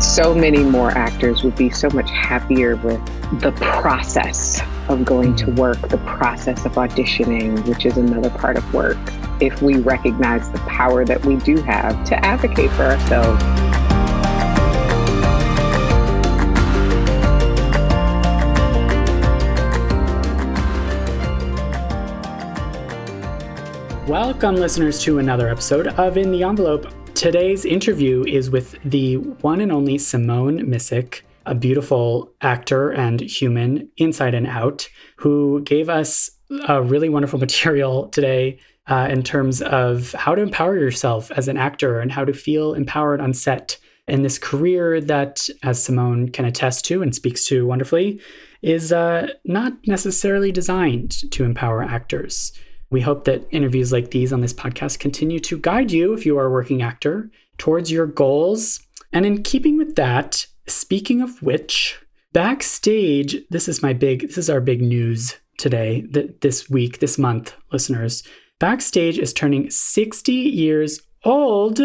So many more actors would be so much happier with the process of going to mm-hmm. work, the process of auditioning, which is another part of work, if we recognize the power that we do have to advocate for ourselves. Welcome, listeners, to another episode of In the Envelope. Today's interview is with the one and only Simone Missick, a beautiful actor and human inside and out, who gave us a really wonderful material today uh, in terms of how to empower yourself as an actor and how to feel empowered on set in this career that, as Simone can attest to and speaks to wonderfully, is uh, not necessarily designed to empower actors. We hope that interviews like these on this podcast continue to guide you, if you are a working actor, towards your goals. And in keeping with that, speaking of which, backstage, this is my big, this is our big news today, th- this week, this month, listeners. Backstage is turning 60 years old.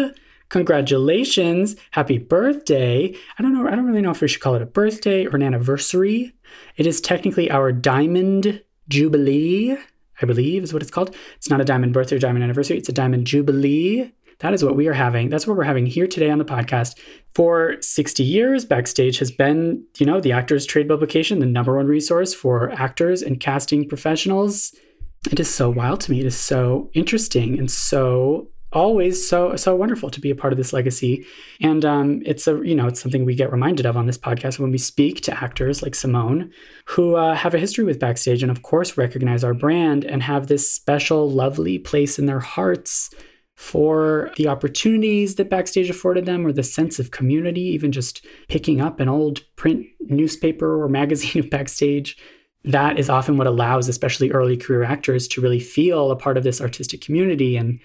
Congratulations. Happy birthday. I don't know, I don't really know if we should call it a birthday or an anniversary. It is technically our diamond jubilee. I believe is what it's called. It's not a diamond birthday or diamond anniversary, it's a diamond jubilee. That is what we are having. That's what we're having here today on the podcast. For 60 years, Backstage has been, you know, the Actors Trade publication, the number one resource for actors and casting professionals. It is so wild to me. It is so interesting and so always so so wonderful to be a part of this legacy. And um, it's a you know it's something we get reminded of on this podcast when we speak to actors like simone who uh, have a history with backstage and of course recognize our brand and have this special lovely place in their hearts for the opportunities that backstage afforded them or the sense of community even just picking up an old print newspaper or magazine of backstage. That is often what allows especially early career actors to really feel a part of this artistic community and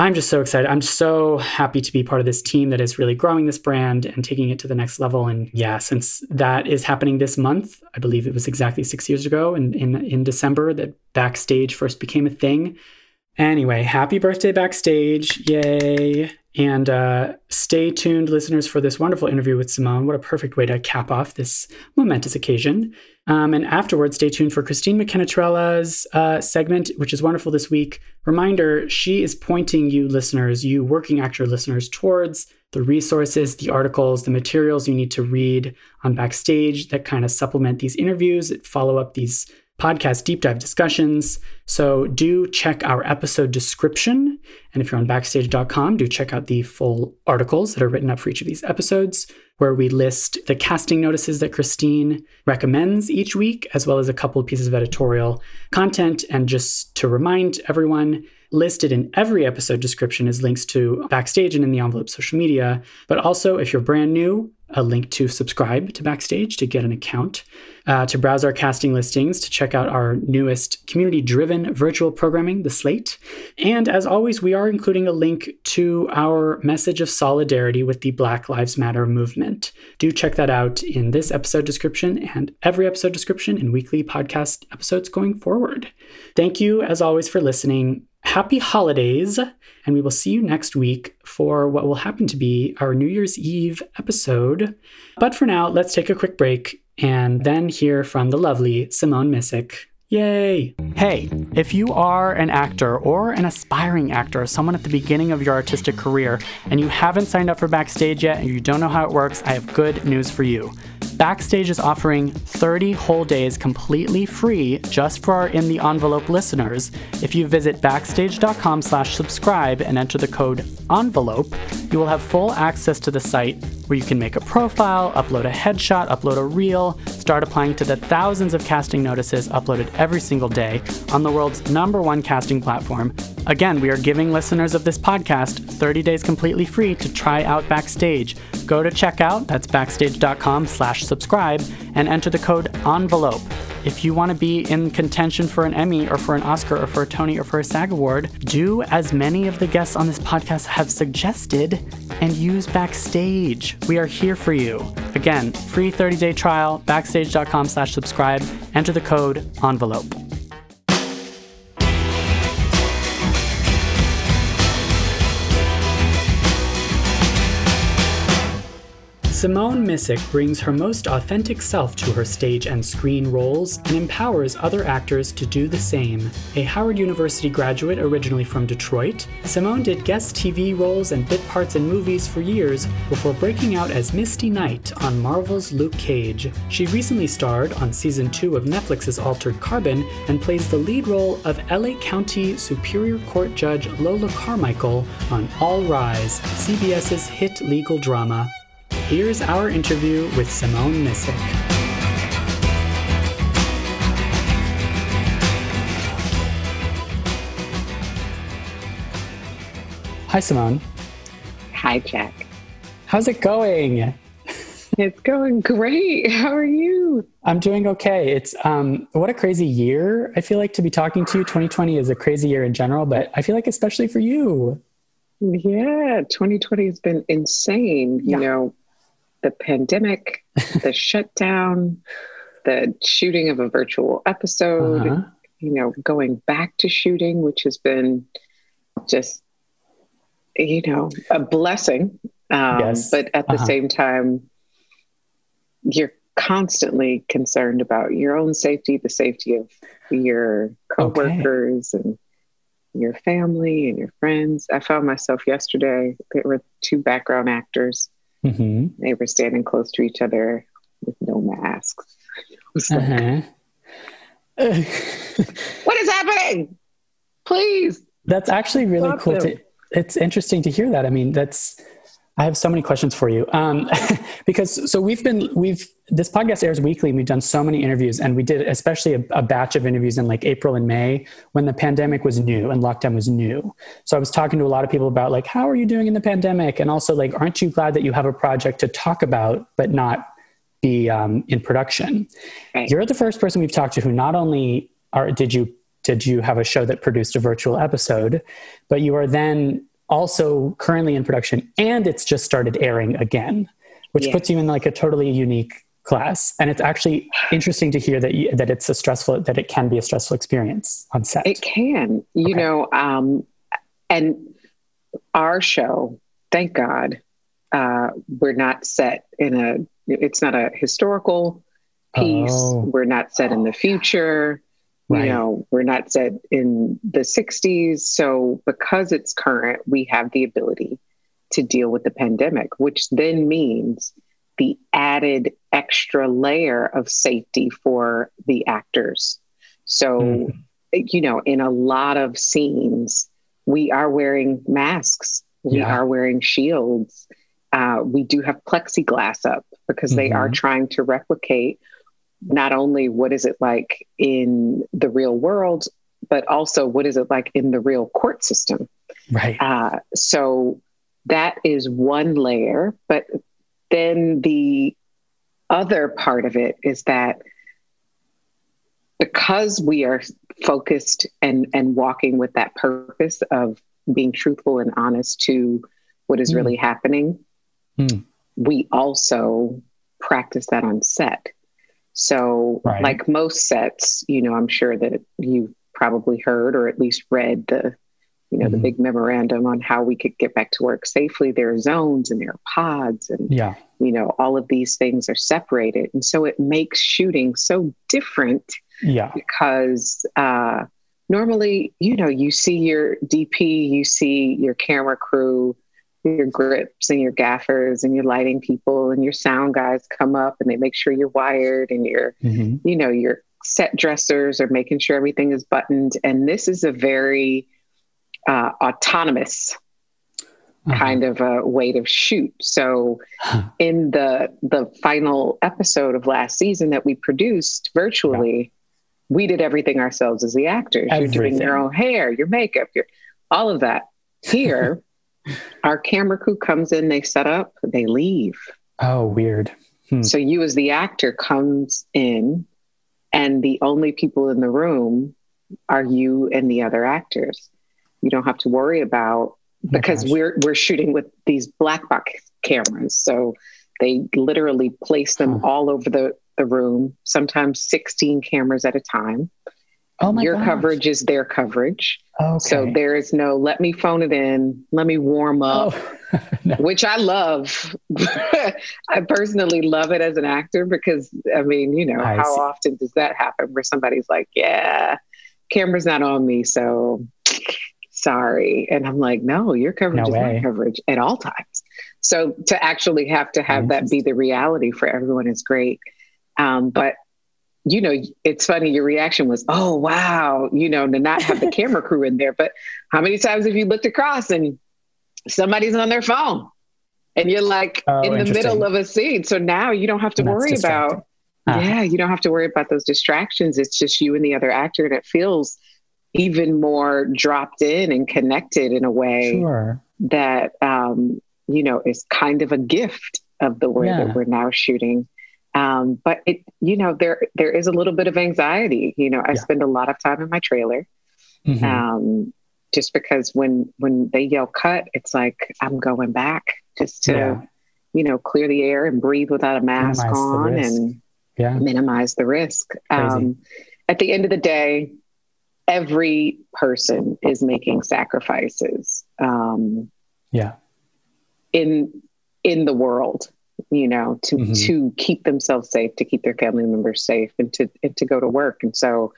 I'm just so excited. I'm so happy to be part of this team that is really growing this brand and taking it to the next level. And yeah, since that is happening this month, I believe it was exactly six years ago in, in, in December that Backstage first became a thing. Anyway, happy birthday, Backstage. Yay. And uh, stay tuned, listeners, for this wonderful interview with Simone. What a perfect way to cap off this momentous occasion. Um, and afterwards, stay tuned for Christine McKenna Trella's uh, segment, which is wonderful this week. Reminder she is pointing you, listeners, you working actor listeners, towards the resources, the articles, the materials you need to read on Backstage that kind of supplement these interviews, follow up these podcast deep dive discussions. So do check our episode description. And if you're on backstage.com, do check out the full articles that are written up for each of these episodes, where we list the casting notices that Christine recommends each week, as well as a couple of pieces of editorial content. And just to remind everyone, listed in every episode description is links to Backstage and in the envelope social media. But also, if you're brand new, a link to subscribe to Backstage to get an account, uh, to browse our casting listings, to check out our newest community driven virtual programming, The Slate. And as always, we are including a link to our message of solidarity with the Black Lives Matter movement. Do check that out in this episode description and every episode description in weekly podcast episodes going forward. Thank you, as always, for listening. Happy holidays, and we will see you next week for what will happen to be our New Year's Eve episode. But for now, let's take a quick break and then hear from the lovely Simone Missick. Yay! Hey, if you are an actor or an aspiring actor, someone at the beginning of your artistic career, and you haven't signed up for Backstage yet and you don't know how it works, I have good news for you. Backstage is offering 30 whole days completely free just for our In the Envelope listeners. If you visit backstage.com slash subscribe and enter the code ENVELOPE, you will have full access to the site where you can make a profile, upload a headshot, upload a reel, start applying to the thousands of casting notices uploaded every single day on the world's number one casting platform. Again, we are giving listeners of this podcast 30 days completely free to try out Backstage. Go to checkout, that's backstage.com slash subscribe, and enter the code ENVELOPE. If you want to be in contention for an Emmy or for an Oscar or for a Tony or for a SAG award, do as many of the guests on this podcast have suggested and use Backstage. We are here for you. Again, free 30-day trial, backstage.com slash subscribe. Enter the code ENVELOPE envelope. Simone Missick brings her most authentic self to her stage and screen roles and empowers other actors to do the same. A Howard University graduate originally from Detroit, Simone did guest TV roles and bit parts in movies for years before breaking out as Misty Knight on Marvel's Luke Cage. She recently starred on season 2 of Netflix's Altered Carbon and plays the lead role of LA County Superior Court Judge Lola Carmichael on All Rise, CBS's hit legal drama. Here's our interview with Simone Missick. Hi, Simone. Hi, Jack. How's it going? It's going great. How are you? I'm doing okay. It's um, what a crazy year. I feel like to be talking to you. 2020 is a crazy year in general, but I feel like especially for you. Yeah, 2020 has been insane. You know, the pandemic, the shutdown, the shooting of a virtual episode, uh-huh. you know, going back to shooting, which has been just, you know, a blessing. Um, yes. But at the uh-huh. same time, you're constantly concerned about your own safety, the safety of your coworkers okay. and your family and your friends. I found myself yesterday, there were two background actors Mm-hmm. They were standing close to each other with no masks. uh-huh. what is happening? Please. That's actually really cool. To, it's interesting to hear that. I mean, that's I have so many questions for you um, because so we've been we've this podcast airs weekly. and We've done so many interviews, and we did especially a, a, batch of interviews in like April and May when the pandemic was new and lockdown was new. So I was talking to a lot of people about like how are you doing in the pandemic, and also like aren't you glad that you have a project to talk about but not be um, in production? Right. You're the first person we've talked to who not only are did you did you have a show that produced a virtual episode, but you are then also currently in production and it's just started airing again which yeah. puts you in like a totally unique class and it's actually interesting to hear that you, that it's a stressful that it can be a stressful experience on set it can you okay. know um and our show thank god uh we're not set in a it's not a historical piece oh. we're not set in the future Right. You know, we're not set in the 60s. So, because it's current, we have the ability to deal with the pandemic, which then means the added extra layer of safety for the actors. So, mm. you know, in a lot of scenes, we are wearing masks, we yeah. are wearing shields. Uh, we do have plexiglass up because mm-hmm. they are mm-hmm. trying to replicate not only what is it like in the real world, but also what is it like in the real court system. Right. Uh, so that is one layer. But then the other part of it is that because we are focused and, and walking with that purpose of being truthful and honest to what is mm. really happening, mm. we also practice that on set. So, right. like most sets, you know, I'm sure that you've probably heard or at least read the you know, mm-hmm. the big memorandum on how we could get back to work safely. There are zones and there are pods and, yeah. you know, all of these things are separated. And so it makes shooting so different. Yeah. Because uh, normally, you know, you see your DP, you see your camera crew, your grips and your gaffers and your lighting people and your sound guys come up and they make sure you're wired and your, mm-hmm. you know, your set dressers are making sure everything is buttoned. And this is a very, uh, autonomous uh-huh. kind of a way to shoot. So in the the final episode of last season that we produced virtually, yeah. we did everything ourselves as the actors. Everything. You're doing your own hair, your makeup, your all of that. Here, our camera crew comes in, they set up, they leave. Oh, weird. Hmm. So you as the actor comes in and the only people in the room are you and the other actors you don't have to worry about because we're we're shooting with these black box cameras. So they literally place them all over the, the room, sometimes 16 cameras at a time. Oh my Your gosh. coverage is their coverage. Okay. So there is no let me phone it in, let me warm up, oh. no. which I love. I personally love it as an actor because I mean, you know, I how see. often does that happen where somebody's like, Yeah, camera's not on me, so sorry. And I'm like, no, your coverage no is way. my coverage at all times. So to actually have to have that be the reality for everyone is great. Um, but you know, it's funny. Your reaction was, "Oh wow!" You know, to not have the camera crew in there. But how many times have you looked across and somebody's on their phone, and you're like oh, in the middle of a scene? So now you don't have to worry about. Uh-huh. Yeah, you don't have to worry about those distractions. It's just you and the other actor, and it feels even more dropped in and connected in a way sure. that um, you know is kind of a gift of the way yeah. that we're now shooting. Um, but it, you know, there there is a little bit of anxiety. You know, I yeah. spend a lot of time in my trailer, mm-hmm. um, just because when when they yell cut, it's like I'm going back just to, yeah. you know, clear the air and breathe without a mask minimize on and yeah. minimize the risk. Um, at the end of the day, every person is making sacrifices um, yeah in in the world you know to mm-hmm. to keep themselves safe to keep their family members safe and to and to go to work and so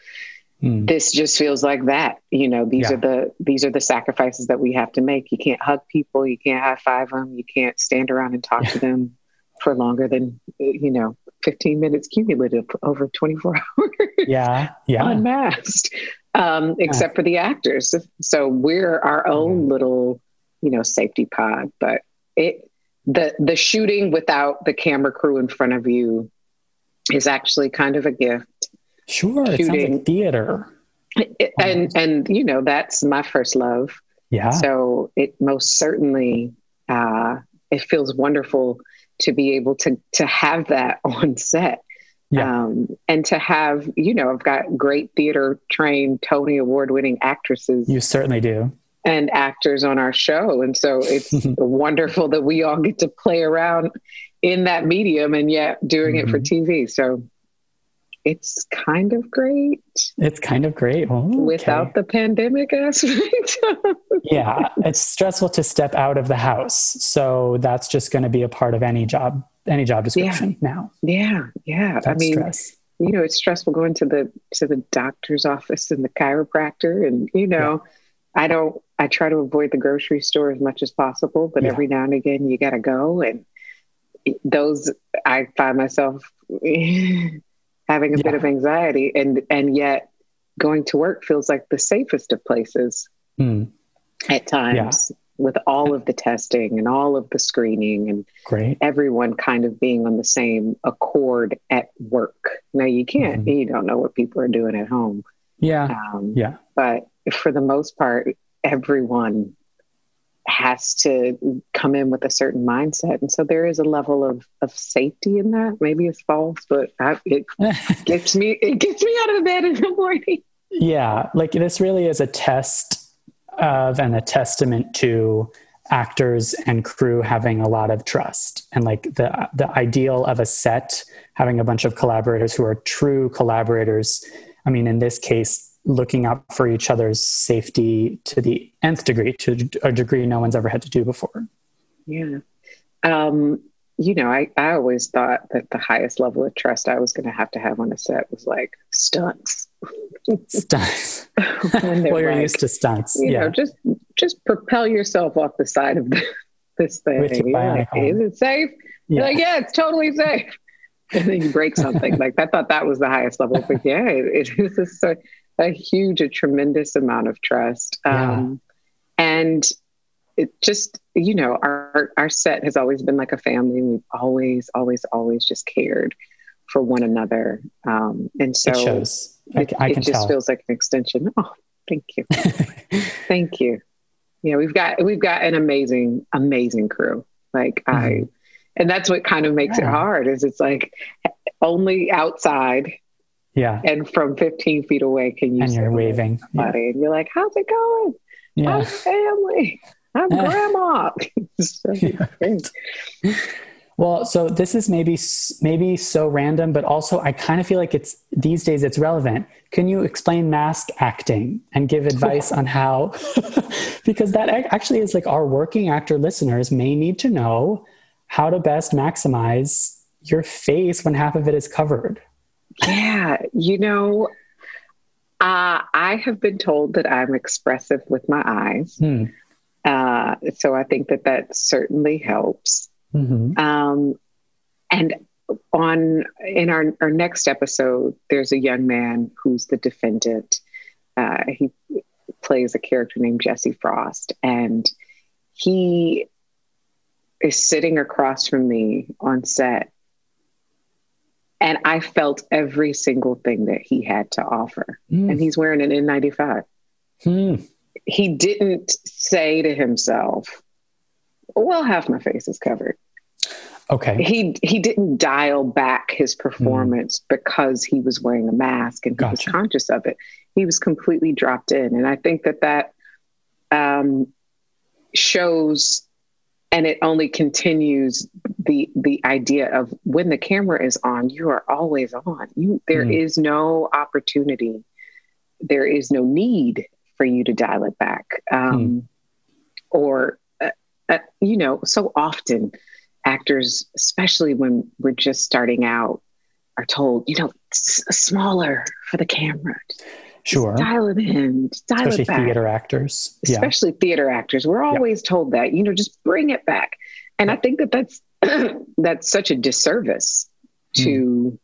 mm. this just feels like that you know these yeah. are the these are the sacrifices that we have to make you can't hug people you can't high five them you can't stand around and talk yeah. to them for longer than you know 15 minutes cumulative over 24 hours yeah yeah unmasked um, except for the actors. So we're our own little, you know, safety pod. But it the the shooting without the camera crew in front of you is actually kind of a gift. Sure, shooting. it sounds like theater. It, and and you know that's my first love. Yeah. So it most certainly uh, it feels wonderful to be able to to have that on set yeah. Um, and to have, you know, I've got great theater trained, Tony Award winning actresses. You certainly do. And actors on our show. And so it's wonderful that we all get to play around in that medium and yet doing mm-hmm. it for mm-hmm. TV. So it's kind of great. It's kind of great. okay. Without the pandemic aspect. yeah, it's stressful to step out of the house. So that's just going to be a part of any job any job description yeah. now. Yeah, yeah. That's I mean, stress. you know, it's stressful going to the to the doctor's office and the chiropractor, and you know, yeah. I don't. I try to avoid the grocery store as much as possible, but yeah. every now and again, you got to go, and those I find myself having a bit of anxiety, and and yet going to work feels like the safest of places mm. at times with all of the testing and all of the screening and Great. everyone kind of being on the same accord at work. Now you can't, mm-hmm. you don't know what people are doing at home. Yeah. Um, yeah. But for the most part, everyone has to come in with a certain mindset. And so there is a level of, of safety in that. Maybe it's false, but I, it gets me, it gets me out of bed in the morning. Yeah. Like this really is a test of and a testament to actors and crew having a lot of trust and like the the ideal of a set having a bunch of collaborators who are true collaborators i mean in this case looking out for each other's safety to the nth degree, to a degree no one's ever had to do before. Yeah. Um, you know, I, I always thought that the highest level of trust I was going to have to have on a set was like stunts. stunts. well, you're like, used to stunts. You yeah. know, just just propel yourself off the side of this thing. Like, is it safe? Yeah. You're like, yeah, it's totally safe. And then you break something. like I thought that was the highest level, but yeah, it, it is a, a, huge, a tremendous amount of trust. Um, yeah. And it just you know our our set has always been like a family we've always always always just cared for one another um and so it shows I, it, I it just tell. feels like an extension oh thank you thank you yeah we've got we've got an amazing amazing crew like mm-hmm. i and that's what kind of makes yeah. it hard is it's like only outside yeah and from 15 feet away can you and you're waving yeah. and you're like how's it going yeah. how's family I'm grandma. well, so this is maybe maybe so random, but also I kind of feel like it's these days it's relevant. Can you explain mask acting and give advice on how? because that actually is like our working actor listeners may need to know how to best maximize your face when half of it is covered. Yeah, you know, uh, I have been told that I'm expressive with my eyes. Hmm. Uh, so I think that that certainly helps. Mm-hmm. Um, and on in our, our next episode, there's a young man who's the defendant. Uh, he plays a character named Jesse Frost, and he is sitting across from me on set. And I felt every single thing that he had to offer. Mm. And he's wearing an N95. Mm he didn't say to himself, well, half my face is covered. Okay. He he didn't dial back his performance mm. because he was wearing a mask and he gotcha. was conscious of it. He was completely dropped in, and I think that that um, shows, and it only continues the the idea of when the camera is on, you are always on. You there mm. is no opportunity, there is no need for you to dial it back. Um, hmm. Or, uh, uh, you know, so often actors, especially when we're just starting out, are told, you know, s- smaller for the camera. Sure. Just dial it in. Dial Especially it back. theater actors. Especially yeah. theater actors. We're always yeah. told that, you know, just bring it back. And I think that that's that's such a disservice to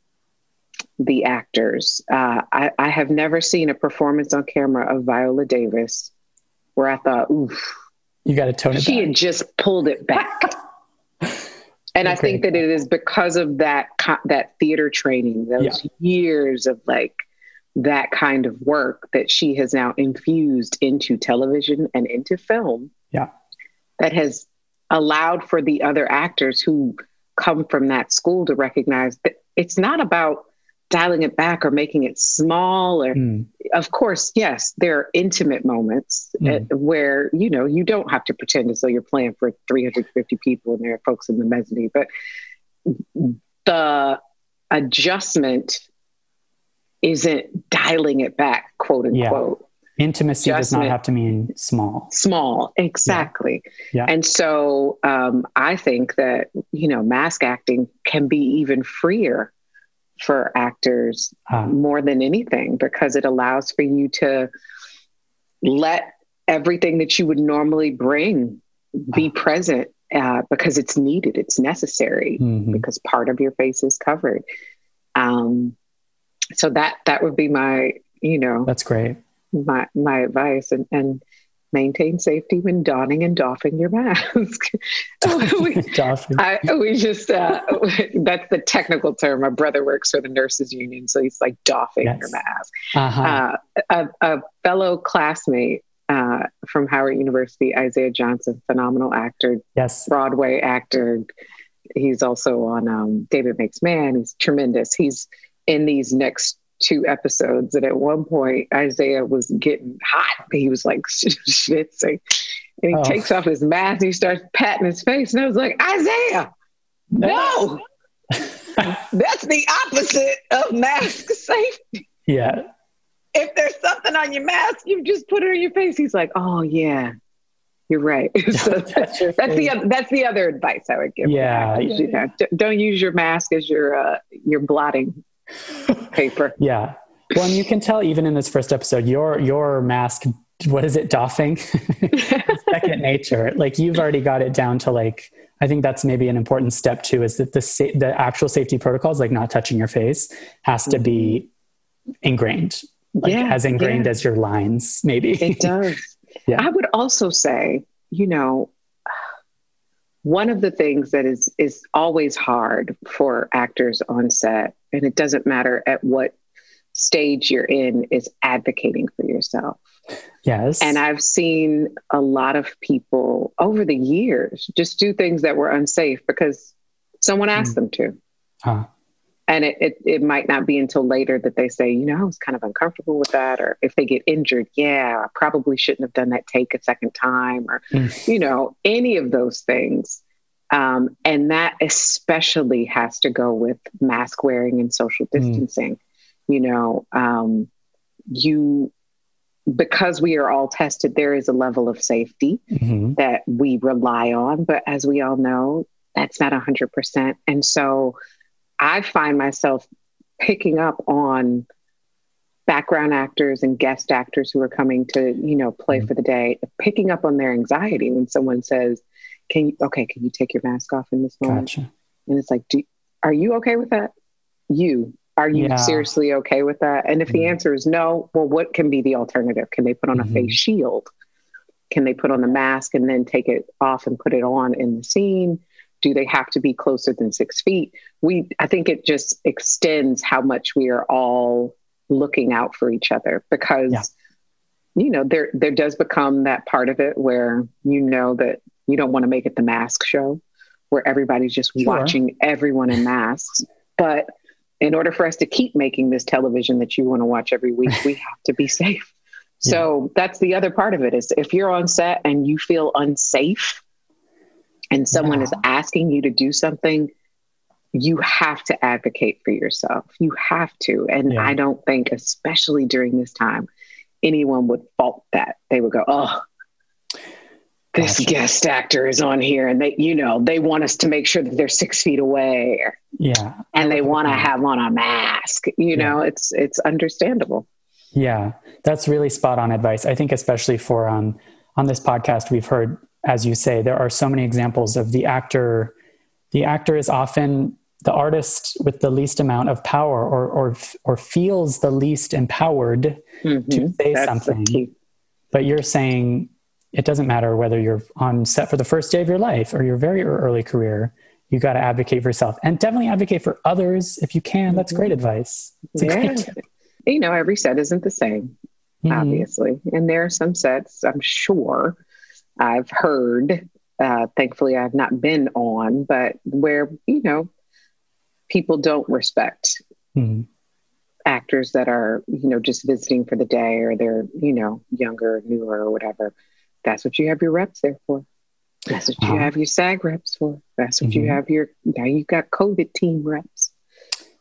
the actors. Uh, I, I, have never seen a performance on camera of Viola Davis where I thought, oof. You got to tone it She back. had just pulled it back. and. I think that it is because of that, that theater training, those yeah. years of like that kind of work that she has now infused into television and into film. Yeah. That has allowed for the other actors who come from that school to recognize that it's not about dialing it back or making it small or mm. of course yes there are intimate moments mm. where you know you don't have to pretend as though you're playing for 350 people and there are folks in the mezzanine but the adjustment isn't dialing it back quote unquote yeah. intimacy does not have to mean small small exactly yeah. yeah. and so um, i think that you know mask acting can be even freer for actors huh. more than anything because it allows for you to let everything that you would normally bring be huh. present uh, because it's needed, it's necessary mm-hmm. because part of your face is covered. Um, so that that would be my, you know, that's great. My my advice, and and maintain safety when donning and doffing your mask. we, I, we just, uh, that's the technical term. My brother works for the nurses union, so he's like doffing yes. your mask. Uh-huh. Uh, a, a, fellow classmate uh, from Howard University, Isaiah Johnson, phenomenal actor, yes, Broadway actor. He's also on um, David Makes Man. He's tremendous. He's in these next two episodes that at one point Isaiah was getting hot. He was like schwitzing. And he oh. takes off his mask and he starts patting his face. And I was like, Isaiah, no. That's the opposite of mask safety. Yeah. if there's something on your mask, you just put it on your face. He's like, oh yeah, you're right. so that's, that's the other, that's the other advice I would give. Yeah, yeah, you know, don't use your mask as your uh, your blotting paper. yeah. Well, and you can tell even in this first episode, your your mask, what is it, doffing? Second nature. Like you've already got it down to like. I think that's maybe an important step too. Is that the sa- the actual safety protocols, like not touching your face, has to be mm-hmm. ingrained, like yeah, as ingrained yeah. as your lines, maybe. It does. yeah. I would also say, you know, one of the things that is is always hard for actors on set, and it doesn't matter at what stage you're in, is advocating for yourself. Yes. And I've seen a lot of people over the years just do things that were unsafe because someone asked mm. them to. Huh and it, it, it might not be until later that they say, you know, I was kind of uncomfortable with that, or if they get injured, yeah, I probably shouldn't have done that take a second time, or mm. you know, any of those things. Um, and that especially has to go with mask wearing and social mm. distancing. Mm. You know, um, you because we are all tested, there is a level of safety mm-hmm. that we rely on, but as we all know, that's not hundred percent, and so I find myself picking up on background actors and guest actors who are coming to, you know, play mm-hmm. for the day, picking up on their anxiety when someone says, "Can you okay, can you take your mask off in this moment?" Gotcha. And it's like, do, "Are you okay with that?" You are you yeah. seriously okay with that? And if mm-hmm. the answer is no, well, what can be the alternative? Can they put on mm-hmm. a face shield? Can they put on the mask and then take it off and put it on in the scene? do they have to be closer than six feet we i think it just extends how much we are all looking out for each other because yeah. you know there there does become that part of it where you know that you don't want to make it the mask show where everybody's just sure. watching everyone in masks but in order for us to keep making this television that you want to watch every week we have to be safe yeah. so that's the other part of it is if you're on set and you feel unsafe and someone yeah. is asking you to do something, you have to advocate for yourself. You have to. And yeah. I don't think, especially during this time, anyone would fault that. They would go, oh, this guest actor is on here and they, you know, they want us to make sure that they're six feet away. Yeah. And they want to have on a mask. You yeah. know, it's it's understandable. Yeah. That's really spot on advice. I think especially for um on this podcast, we've heard as you say, there are so many examples of the actor. The actor is often the artist with the least amount of power or or or feels the least empowered mm-hmm. to say That's something. But you're saying it doesn't matter whether you're on set for the first day of your life or your very early career. You got to advocate for yourself and definitely advocate for others if you can. That's great mm-hmm. advice. yeah. Great you know, every set isn't the same, mm-hmm. obviously. And there are some sets, I'm sure, I've heard, uh, thankfully, I've not been on, but where, you know, people don't respect mm-hmm. actors that are, you know, just visiting for the day or they're, you know, younger, newer, or whatever. That's what you have your reps there for. That's what you uh-huh. have your SAG reps for. That's what mm-hmm. you have your, now you've got COVID team reps.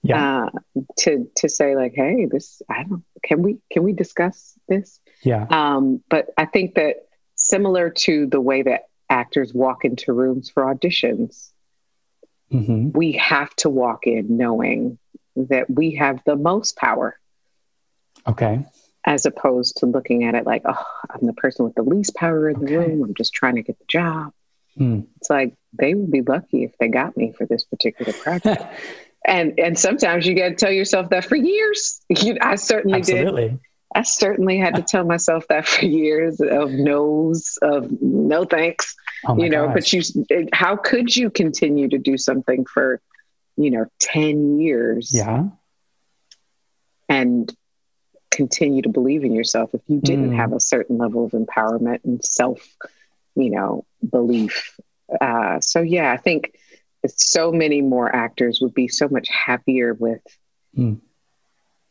Yeah. Uh, to to say like, hey, this I don't can we can we discuss this? Yeah. Um, but I think that similar to the way that actors walk into rooms for auditions. Mm-hmm. We have to walk in knowing that we have the most power. Okay. As opposed to looking at it like, oh, I'm the person with the least power in the okay. room. I'm just trying to get the job. Mm. It's like they would be lucky if they got me for this particular project. and and sometimes you got to tell yourself that for years. I certainly Absolutely. did. I certainly had to tell myself that for years of no's, of no thanks. Oh you know, gosh. but you, how could you continue to do something for, you know, 10 years? Yeah. And continue to believe in yourself if you didn't mm. have a certain level of empowerment and self, you know, belief. Uh, so, yeah, I think so many more actors would be so much happier with. Mm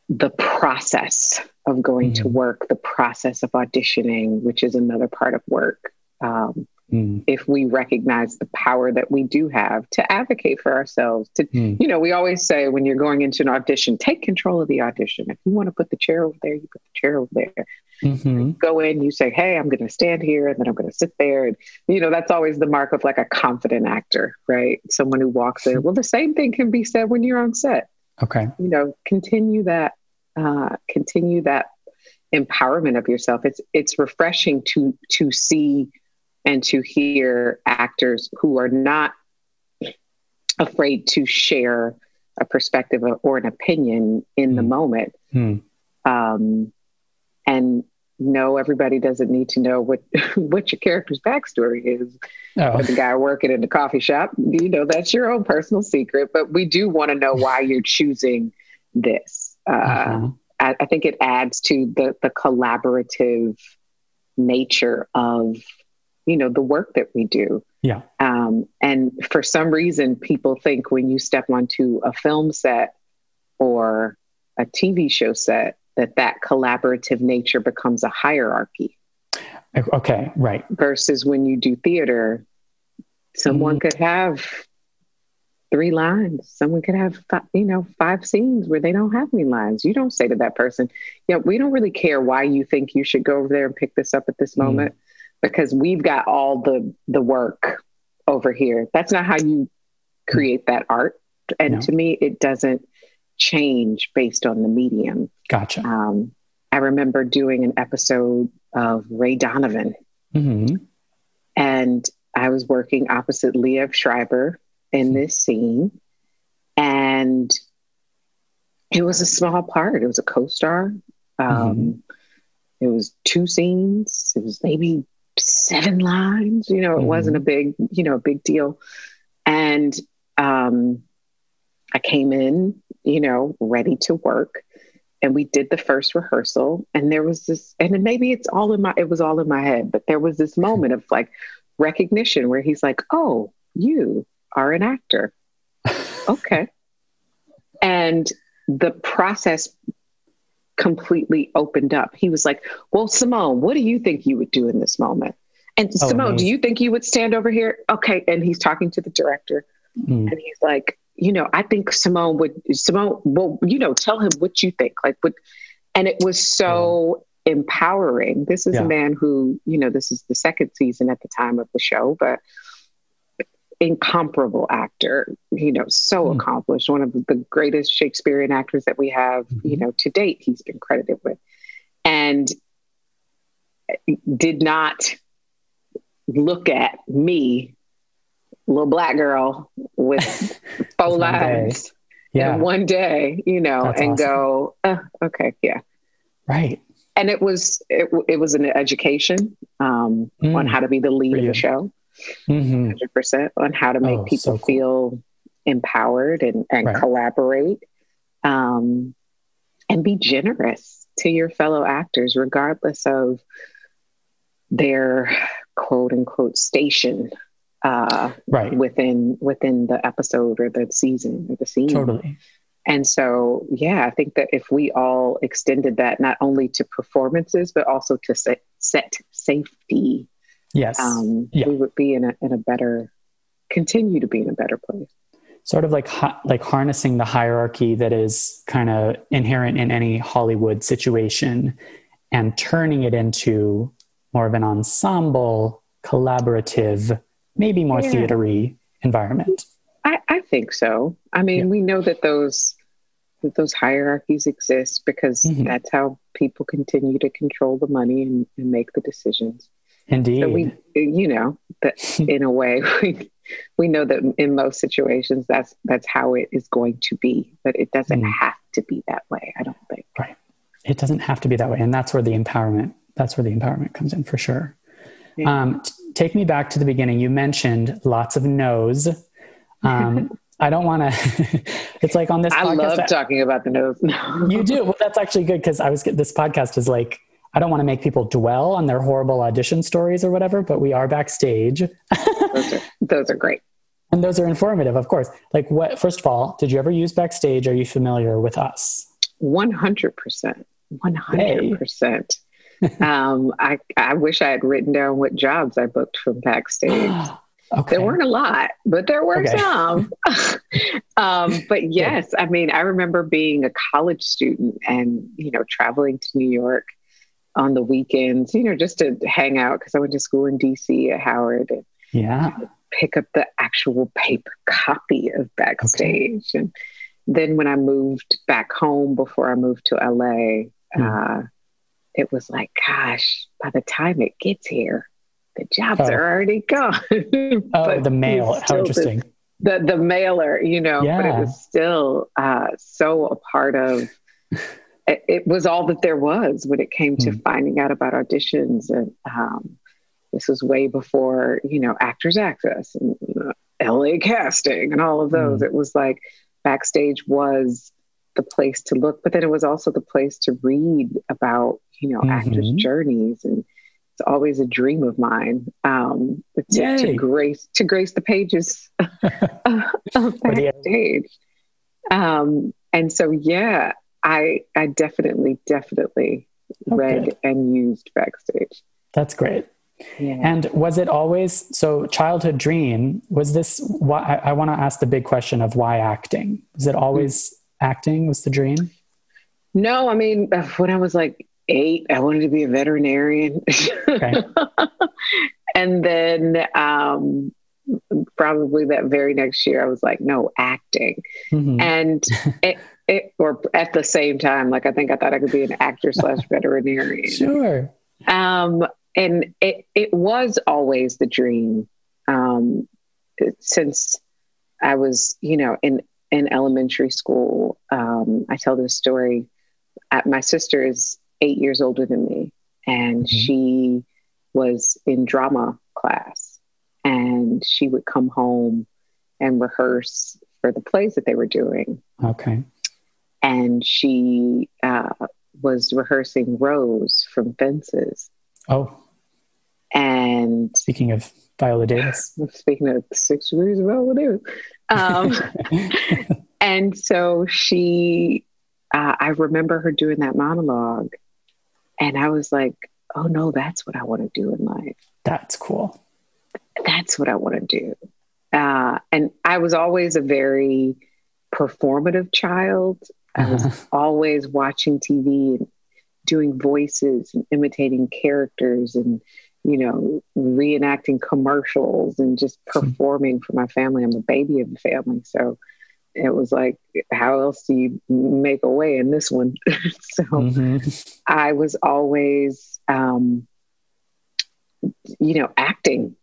the process of going mm-hmm. to work, the process of auditioning, which is another part of work. Um, mm. if we recognize the power that we do have to advocate for ourselves. To mm. you know, we always say when you're going into an audition, take control of the audition. If you want to put the chair over there, you put the chair over there. Mm-hmm. Go in, you say, "Hey, I'm going to stand here, and then I'm going to sit there." And you know, that's always the mark of like a confident actor, right? Someone who walks in. Well, the same thing can be said when you're on set. Okay. You know, continue that. Uh, continue that empowerment of yourself. It's it's refreshing to to see and to hear actors who are not afraid to share a perspective or an opinion in mm. the hmm. moment. Mm. Um, and no, everybody doesn't need to know what what your character's backstory is. Oh. The guy working in the coffee shop, you know, that's your own personal secret. But we do want to know why you're choosing this. Uh, uh-huh. I, I think it adds to the the collaborative nature of you know the work that we do. Yeah. Um, and for some reason people think when you step onto a film set or a tv show set that that collaborative nature becomes a hierarchy. Okay right. Versus when you do theater someone mm could have three lines. Someone could have, five, you know, five scenes where they don't have any lines. You don't say to that person, yeah, we don't really care why you think you should go over there and pick this up at this mm moment because we've got all the the work over here. That's not how you create that art. And no. to me, it doesn't change based on the medium. Gotcha. Um, I remember doing an episode of Ray Donovan. Mm-hmm. And I was working opposite Liev Schreiber, in this scene. And it was a small part. It was a co-star. Um, mm-hmm. It was two scenes. It was maybe seven lines. You know, it mm-hmm. wasn't a big, you know, a big deal. And um, I came in, you know, ready to work. And we did the first rehearsal. And there was this, and maybe it's all in my, it was all in my head, but there was this moment of like recognition where he's like, oh, you, are an actor. okay. And the process completely opened up. He was like, Well, Simone, what do you think you would do in this moment? And oh, Simone, nice. do you think you would stand over here? Okay. And he's talking to the director. Mm. And he's like, you know, I think Simone would Simone, well, you know, tell him what you think. Like what and it was so yeah. empowering. This is yeah. a man who, you know, this is the second season at the time of the show, but incomparable actor, you know, so mm. accomplished, one of the greatest Shakespearean actors that we have, mm-hmm. you know, to date, he's been credited with. And did not look at me, little black girl with four lines yeah. in one day, you know, That's and awesome. go, uh, okay, yeah. Right. And it was it, it was an education um, mm. on how to be the lead of the show mm-hmm. 100% on how to make oh, people so cool. feel empowered and, and right. collaborate um, and be generous to your fellow actors, regardless of their quote unquote station uh, right. within within the episode or the season or the scene. Totally. And so, yeah, I think that if we all extended that not only to performances, but also to set, set safety yes, um, yeah. we would be in a, in a better, continue to be in a better place. Sort of like like harnessing the hierarchy that is kind of inherent in any Hollywood situation, and turning it into more of an ensemble, collaborative, maybe more yeah. theatery environment. I, I think so. I mean, yeah. we know that those that those hierarchies exist because mm-hmm. that's how people continue to control the money and, and make the decisions. Indeed. So we, you know, that in a way, we, we know that in most situations that's that's how it is going to be, but it doesn't mm. have to be that way. I don't think. Right. It doesn't have to be that way, and that's where the empowerment. That's where the empowerment comes in for sure. Yeah. Um, t- take me back to the beginning. You mentioned lots of no's. Um, I don't want to. it's like on this. I podcast, love talking about the nose. you do. Well, that's actually good because I was. This podcast is like I don't want to make people dwell on their horrible audition stories or whatever, but we are backstage. those, are, those are great. And those are informative, of course. Like what, first of all, did you ever use backstage? Are you familiar with us? 100%. 100%. um, I, I wish I had written down what jobs I booked from backstage. Okay. There weren't a lot, but there were okay. some. um, but yes, I mean, I remember being a college student and, you know, traveling to New York on the weekends, you know, just to hang out because I went to school in DC at Howard. And yeah. Pick up the actual paper copy of Backstage. Okay. And then when I moved back home before I moved to LA, mm. uh, it was like, gosh, by the time it gets here, the jobs oh. are already gone. oh, the mail. How interesting. The, the, the mailer, you know, yeah. but it was still uh, so a part of. It, it, was all that there was when it came to mm. finding out about auditions, and um, this was way before you know Actors Access and uh, LA Casting and all of those. Mm. It was like backstage was the place to look, but then it was also the place to read about you know mm-hmm. actors' journeys and it's always a dream of mine um, to, to, grace to grace the pages of backstage. Um, and so, yeah, I I definitely definitely oh, read good. and used backstage. That's great. Yeah. And was it always so? Childhood dream was this? Why I, I want to ask the big question of why acting? Was it always mm-hmm. acting? Was the dream? No, I mean, when I was like eight, I wanted to be a veterinarian. Okay. and then um, probably that very next year, I was like, no, acting. Mm-hmm. And it, it, or at the same time, like I think I thought I could be an actor slash veterinarian. Sure. Um, and it, it was always the dream um, since I was, you know, in, in elementary school. Um, I tell this story. At, my sister is eight years older than me, and mm-hmm. she was in drama class, and she would come home and rehearse for the plays that they were doing. Okay. And she uh, was rehearsing Rose from Fences. Oh. And speaking of Viola Davis, speaking of six degrees of Viola Davis, um, and so she, uh, I remember her doing that monologue, and I was like, oh no, that's what I want to do in life. That's cool. That's what I want to do. Uh, and I was always a very performative child. I was uh-huh. always watching TV and doing voices and imitating characters and, you know, reenacting commercials and just hmm. performing for my family. I'm the baby of the family. So it was like, how else do you make a way in this one? so mm-hmm. I was always, um, you know, acting.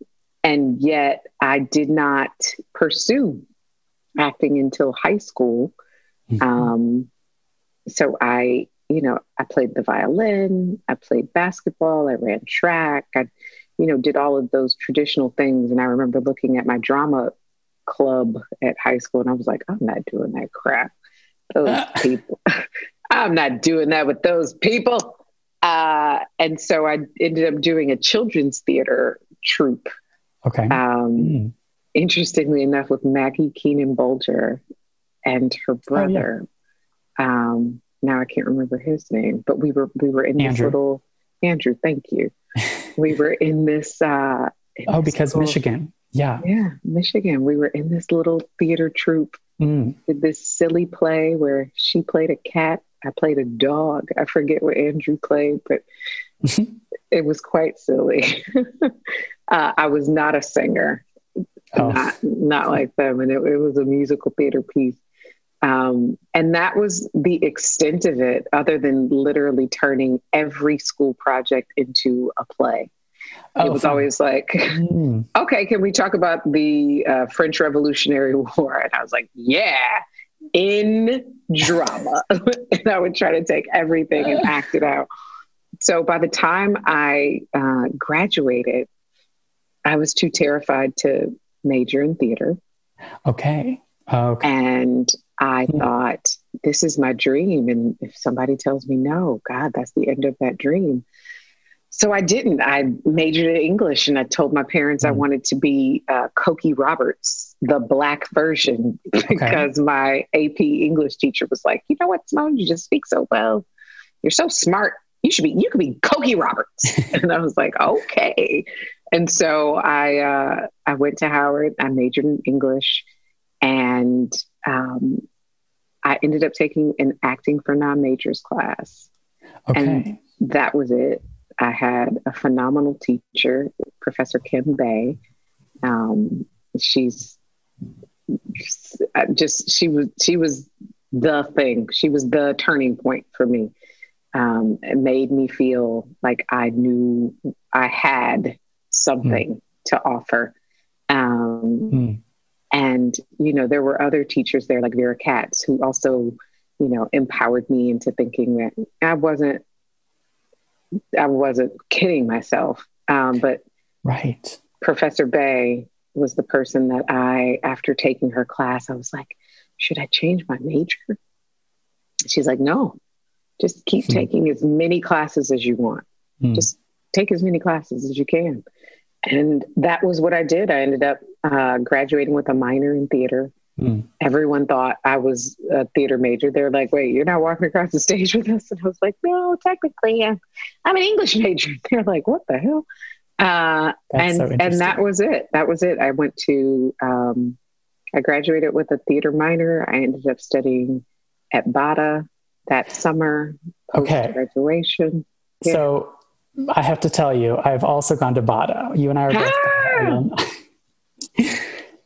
And yet I did not pursue acting until high school. Mm-hmm. Um, so I, you know, I played the violin, I played basketball, I ran track, I, you know, did all of those traditional things. And I remember looking at my drama club at high school, and I was like, I'm not doing that crap. Those people, I'm not doing that with those people. Uh, and so I ended up doing a children's theater troupe. Okay. Um, mm. Interestingly enough, with Maggie Keenan Bolger and her brother. Oh, yeah. um, now I can't remember his name, but we were we were in Andrew. this little Andrew. Thank you. we were in this. Uh, in oh, this because Michigan. Yeah. Yeah, Michigan. We were in this little theater troupe, mm. did this silly play where she played a cat, I played a dog. I forget what Andrew played, but it was quite silly. uh, I was not a singer, oh. not not like them, and it, it was a musical theater piece. Um, and that was the extent of it, other than literally turning every school project into a play. Oh, it was fun. always like, mm. okay, can we talk about the uh, French Revolutionary War? And I was like, yeah, in drama. and I would try to take everything and act it out. So by the time I uh, graduated, I was too terrified to major in theater. Okay. Okay. And I mm. thought, this is my dream. And if somebody tells me no, God, that's the end of that dream. So I didn't. I majored in English and I told my parents mm. I wanted to be uh, Cokie Roberts, the black version, because okay. my AP English teacher was like, you know what, Simone, you just speak so well. You're so smart. you should be, you could be Cokie Roberts. and I was like, okay. And so I, uh, I went to Howard, I majored in English and, um, I ended up taking an acting for non-majors class. Okay. And that was it. I had a phenomenal teacher, Professor Kim Bay. Um, she's just she was she was the thing. She was the turning point for me. Um, it made me feel like I knew I had something mm. to offer. Um, mm. And you know, there were other teachers there, like Vera Katz, who also, you know, empowered me into thinking that I wasn't I wasn't kidding myself. Um, but right, Professor Bay was the person that I, after taking her class, I was like, should I change my major? She's like, no, just keep hmm. taking as many classes as you want. Hmm. Just take as many classes as you can. And that was what I did. I ended up uh, graduating with a minor in theater. Mm. Everyone thought I was a theater major. They're like, wait, you're not walking across the stage with us? And I was like, no, technically, I'm, I'm an English major. They're like, what the hell? Uh, and so and that was it. That was it. I went to, um, I graduated with a theater minor. I ended up studying at BADA that summer post graduation. Yeah. So I have to tell you, I've also gone to BADA. You and I are both. Ah!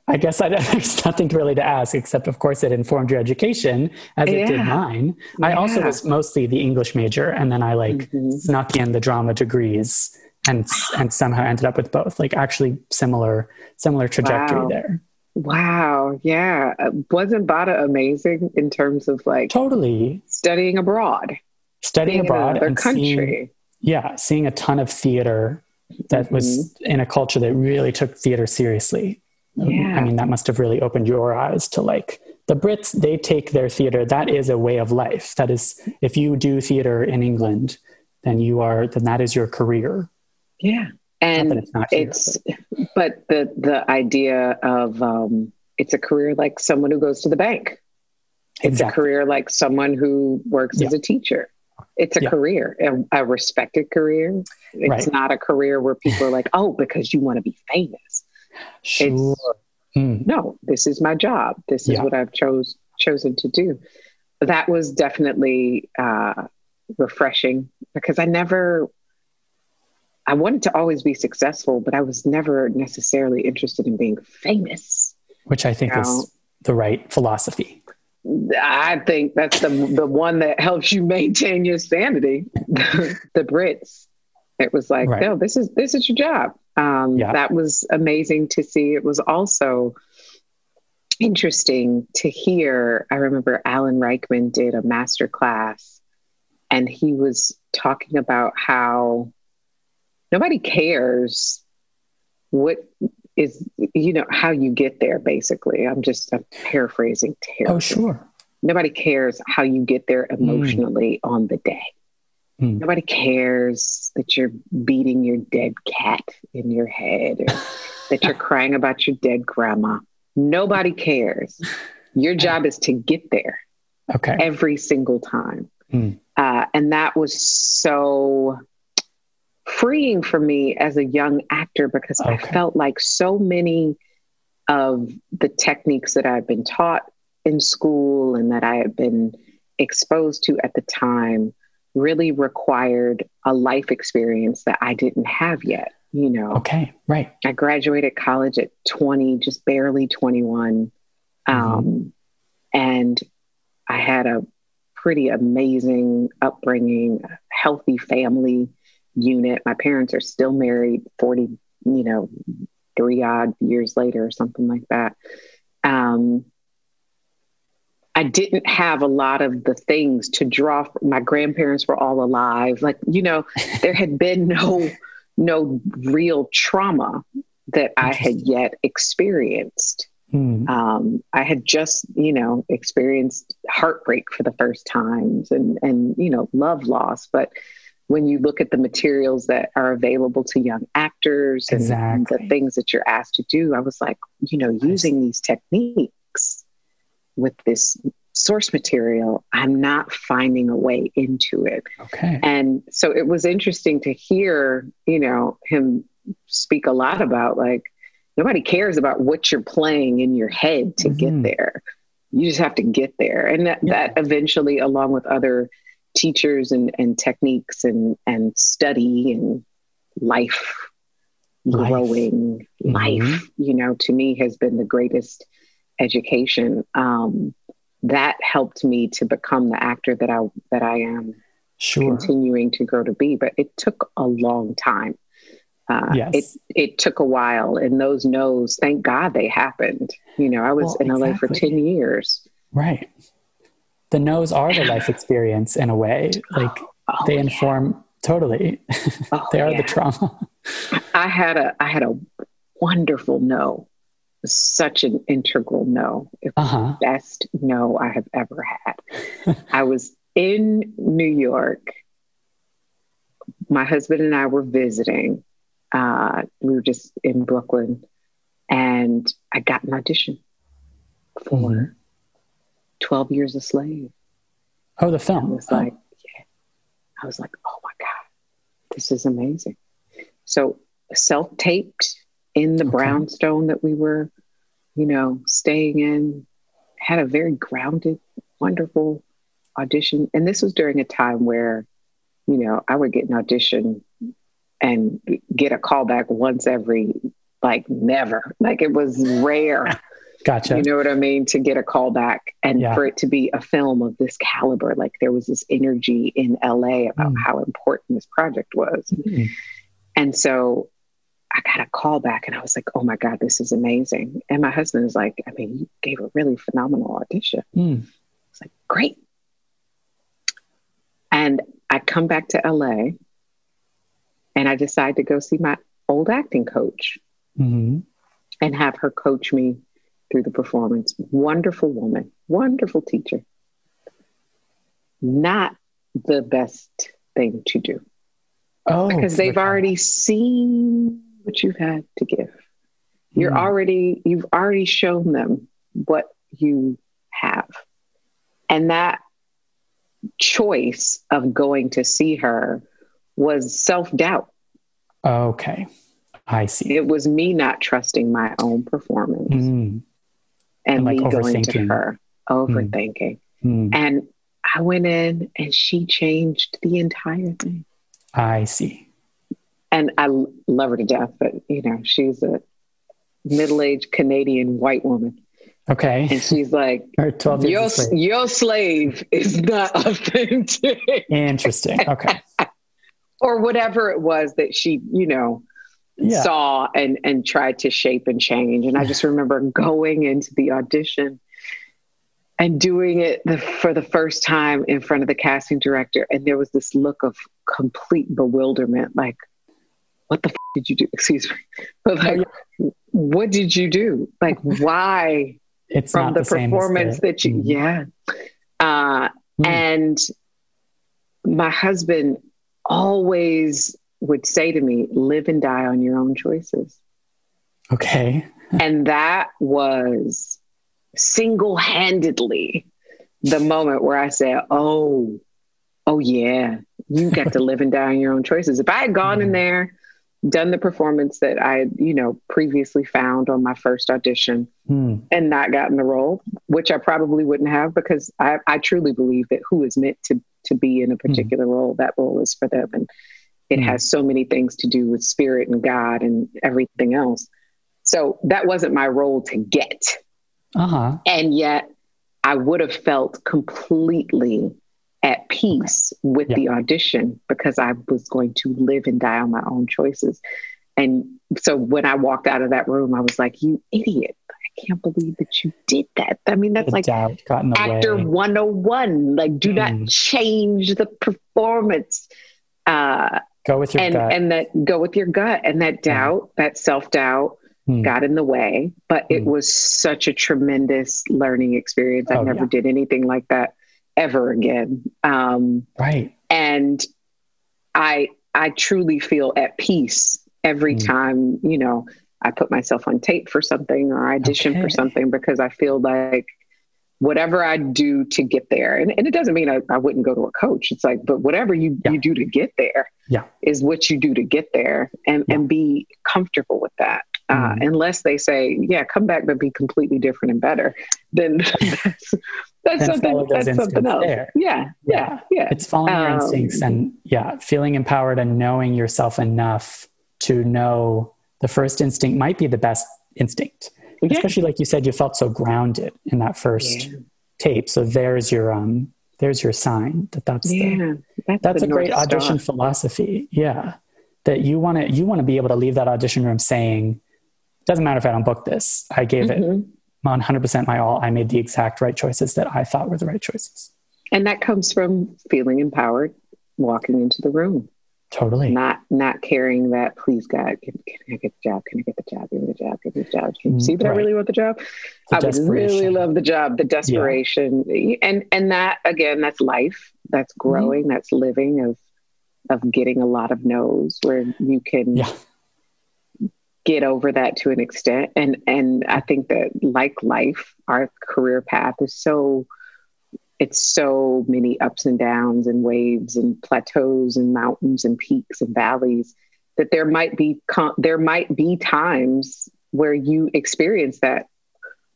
I guess I, there's nothing really to ask, except of course it informed your education as it did mine. Yeah. I also was mostly the English major, and then I like mm-hmm. snuck in the drama degrees, and and somehow ended up with both. Like actually similar similar trajectory wow. there. Wow, yeah, uh, wasn't Bada amazing in terms of like totally studying abroad, studying abroad, in country. Seeing, yeah, seeing a ton of theater that mm-hmm. was in a culture that really took theater seriously yeah. I mean, that must have really opened your eyes to like the Brits, they take their theater, that is a way of life. That is, if you do theater in England, then you are, then that is your career. Yeah. And it's, not it's but the, the idea of, um, it's a career like someone who goes to the bank. It's exactly. a career like someone who works yeah. as a teacher. It's a yeah. career, a, a, respected career. It's right. not a career where people are like, oh, because you want to be famous. Sure. Mm. No, this is my job. This is what I've chose chosen to do. That was definitely uh, refreshing because I never. I wanted to always be successful, but I was never necessarily interested in being famous. Which I think you know? is the right philosophy. I think that's the the one that helps you maintain your sanity. the Brits, it was like, right. no, this is this is your job. Um, yeah. That was amazing to see. It was also interesting to hear. I remember Alan Rickman did a master class and he was talking about how nobody cares what is, you know, how you get there, basically. I'm just I'm paraphrasing terribly. Oh, sure. Nobody cares how you get there mm. emotionally mm. on the day. Mm. Nobody cares that you're beating your dead cat in your head or that you're crying about your dead grandma. Nobody cares. Your job is to get there. Okay. Every single time. Mm. Uh, and that was so freeing for me as a young actor because okay. I felt like so many of the techniques that I've been taught in school and that I had been exposed to at the time really required a life experience that I didn't have yet, you know. Okay, right. I graduated college at 20, just barely 21. Mm-hmm. Um, and I had a pretty amazing upbringing, healthy family unit. My parents are still married 40, you know, three odd years later or something like that. Um, I didn't have a lot of the things to draw. From. My grandparents were all alive. Like, you know, there had been no, no real trauma that I had yet experienced. Hmm. Um, I had just, you know, experienced heartbreak for the first times and, and, you know, love loss. But when you look at the materials that are available to young actors and, exactly. the things that you're asked to do, I was like, you know, using these techniques with this source material, I'm not finding a way into it. Okay. And so it was interesting to hear, you know, him speak a lot about like nobody cares about what you're playing in your head to Mhm. get there. You just have to get there. And that, Yeah. that eventually, along with other teachers and, and techniques and, and study and life, Life. growing Mhm. life, you know, to me has been the greatest education. Um, that helped me to become the actor that I that I am Sure. continuing to grow to be. But it took a long time. Uh, Yes. It it took a while, and those no's, thank God they happened. You know, I was Well, in LA for ten years. Right. The no's are the life experience in a way. Like Oh, they yeah. inform totally. Oh, they are yeah. the trauma. I had a I had a wonderful no, such an integral no. It was huh. the best no I have ever had. I was in New York. My husband and I were visiting. Uh, we were just in Brooklyn, and I got an audition for Mhm. 12 Years a Slave. Oh, the I film. was oh. like, yeah. I was like, oh my God, this is amazing. So self taped in the Okay. brownstone that we were, you know, staying in, had a very grounded, wonderful audition. And this was during a time where, you know, I would get an audition and get a callback once every, like never. Like it was rare. Gotcha. You know what I mean? To get a call back and Yeah. for it to be a film of this caliber, like there was this energy in LA about Mm. how important this project was. Mm. And so I got a call back and I was like, oh my God, this is amazing. And my husband was like, I mean, you gave a really phenomenal audition. Mm. It's like, great. And I come back to LA and I decide to go see my old acting coach Mhm. and have her coach me through the performance. Wonderful woman, wonderful teacher. Not the best thing to do Oh, because they've the- already seen what you've had to give. You're Mm. already, you've already shown them what you have. And that choice of going to see her was self doubt. Okay. I see. It was me not trusting my own performance. Mm. And, And, like, me going to overthinking. her, overthinking. Mm. And I went in and she changed the entire thing. I see. And I love her to death, but you know, she's a middle aged Canadian white woman. Okay. And she's like, 12 your, slave. your slave is not authentic. Interesting. Okay. or whatever it was that she, you know, Yeah. saw and and tried to shape and change. And I just remember going into the audition and doing it the, for the first time in front of the casting director, and there was this look of complete bewilderment, like, "What the f- did you do?" Excuse me, but like, what did you do? Like, why? It's from not the, the, performance that you, Mm. yeah. Uh, Mm. and my husband always would say to me, live and die on your own choices. Okay. and that was single handedly the moment where I said, oh, oh, yeah, you got to live and die on your own choices. If I had gone in Mhm. there, done the performance that I had, you know, previously found on my first audition, Mm. and not gotten the role, which I probably wouldn't have because I, I truly believe that who is meant to to be in a particular role, that role is for them. And it Mm. has so many things to do with spirit and God and everything else. So that wasn't my role to get. Uh huh. And yet I would have felt completely at peace with Yeah. the audition because I was going to live and die on my own choices. And so when I walked out of that room, I was like, you idiot. I can't believe that you did that. I mean, that's The like doubt got in the actor way. 101. Like, do not Mm. change the performance. Uh, Go with your and gut. and that go with your gut and that doubt, that self doubt Mm. got in the way. But it Mm. was such a tremendous learning experience. I Oh, never yeah. did anything like that ever again. Um, right. and I I truly feel at peace every Mm. time you know I put myself on tape for something or I audition Okay. for something because I feel like whatever I do to get there. And, and it doesn't mean I, I wouldn't go to a coach. It's like, but whatever you, Yeah. you do to get there Yeah. is what you do to get there and, Yeah. and be comfortable with that. Uh, Mhm. unless they say, yeah, come back, but be completely different and better, then that's, that's Then something, that's something else. there. Yeah. Yeah. Yeah. It's following your Um, instincts and yeah, feeling empowered and knowing yourself enough to know the first instinct might be the best instinct. Yeah. Especially like you said, you felt so grounded in that first Yeah. tape. So there's your um there's your sign that that's the, Yeah. That's, that's the a great North audition Star. philosophy. Yeah. That you want to you want to be able to leave that audition room saying, doesn't matter if I don't book this. I gave it Mhm. 100% my all. I made the exact right choices that I thought were the right choices. And that comes from feeling empowered, walking into the room, Totally. not not carrying that. Please God, can, can I get the job? Can I get the job? Give me the job. Give me the job. Can you Mm, see that I really want the job? The I would really love the job. The desperation, and and that again, that's life. That's Mm-hmm. growing. That's living of of getting a lot of no's where you can Yeah. get over that to an extent. And and I think that like life, our career path is so it's so many ups and downs and waves and plateaus and mountains and peaks and valleys that there might be there might be times where you experience that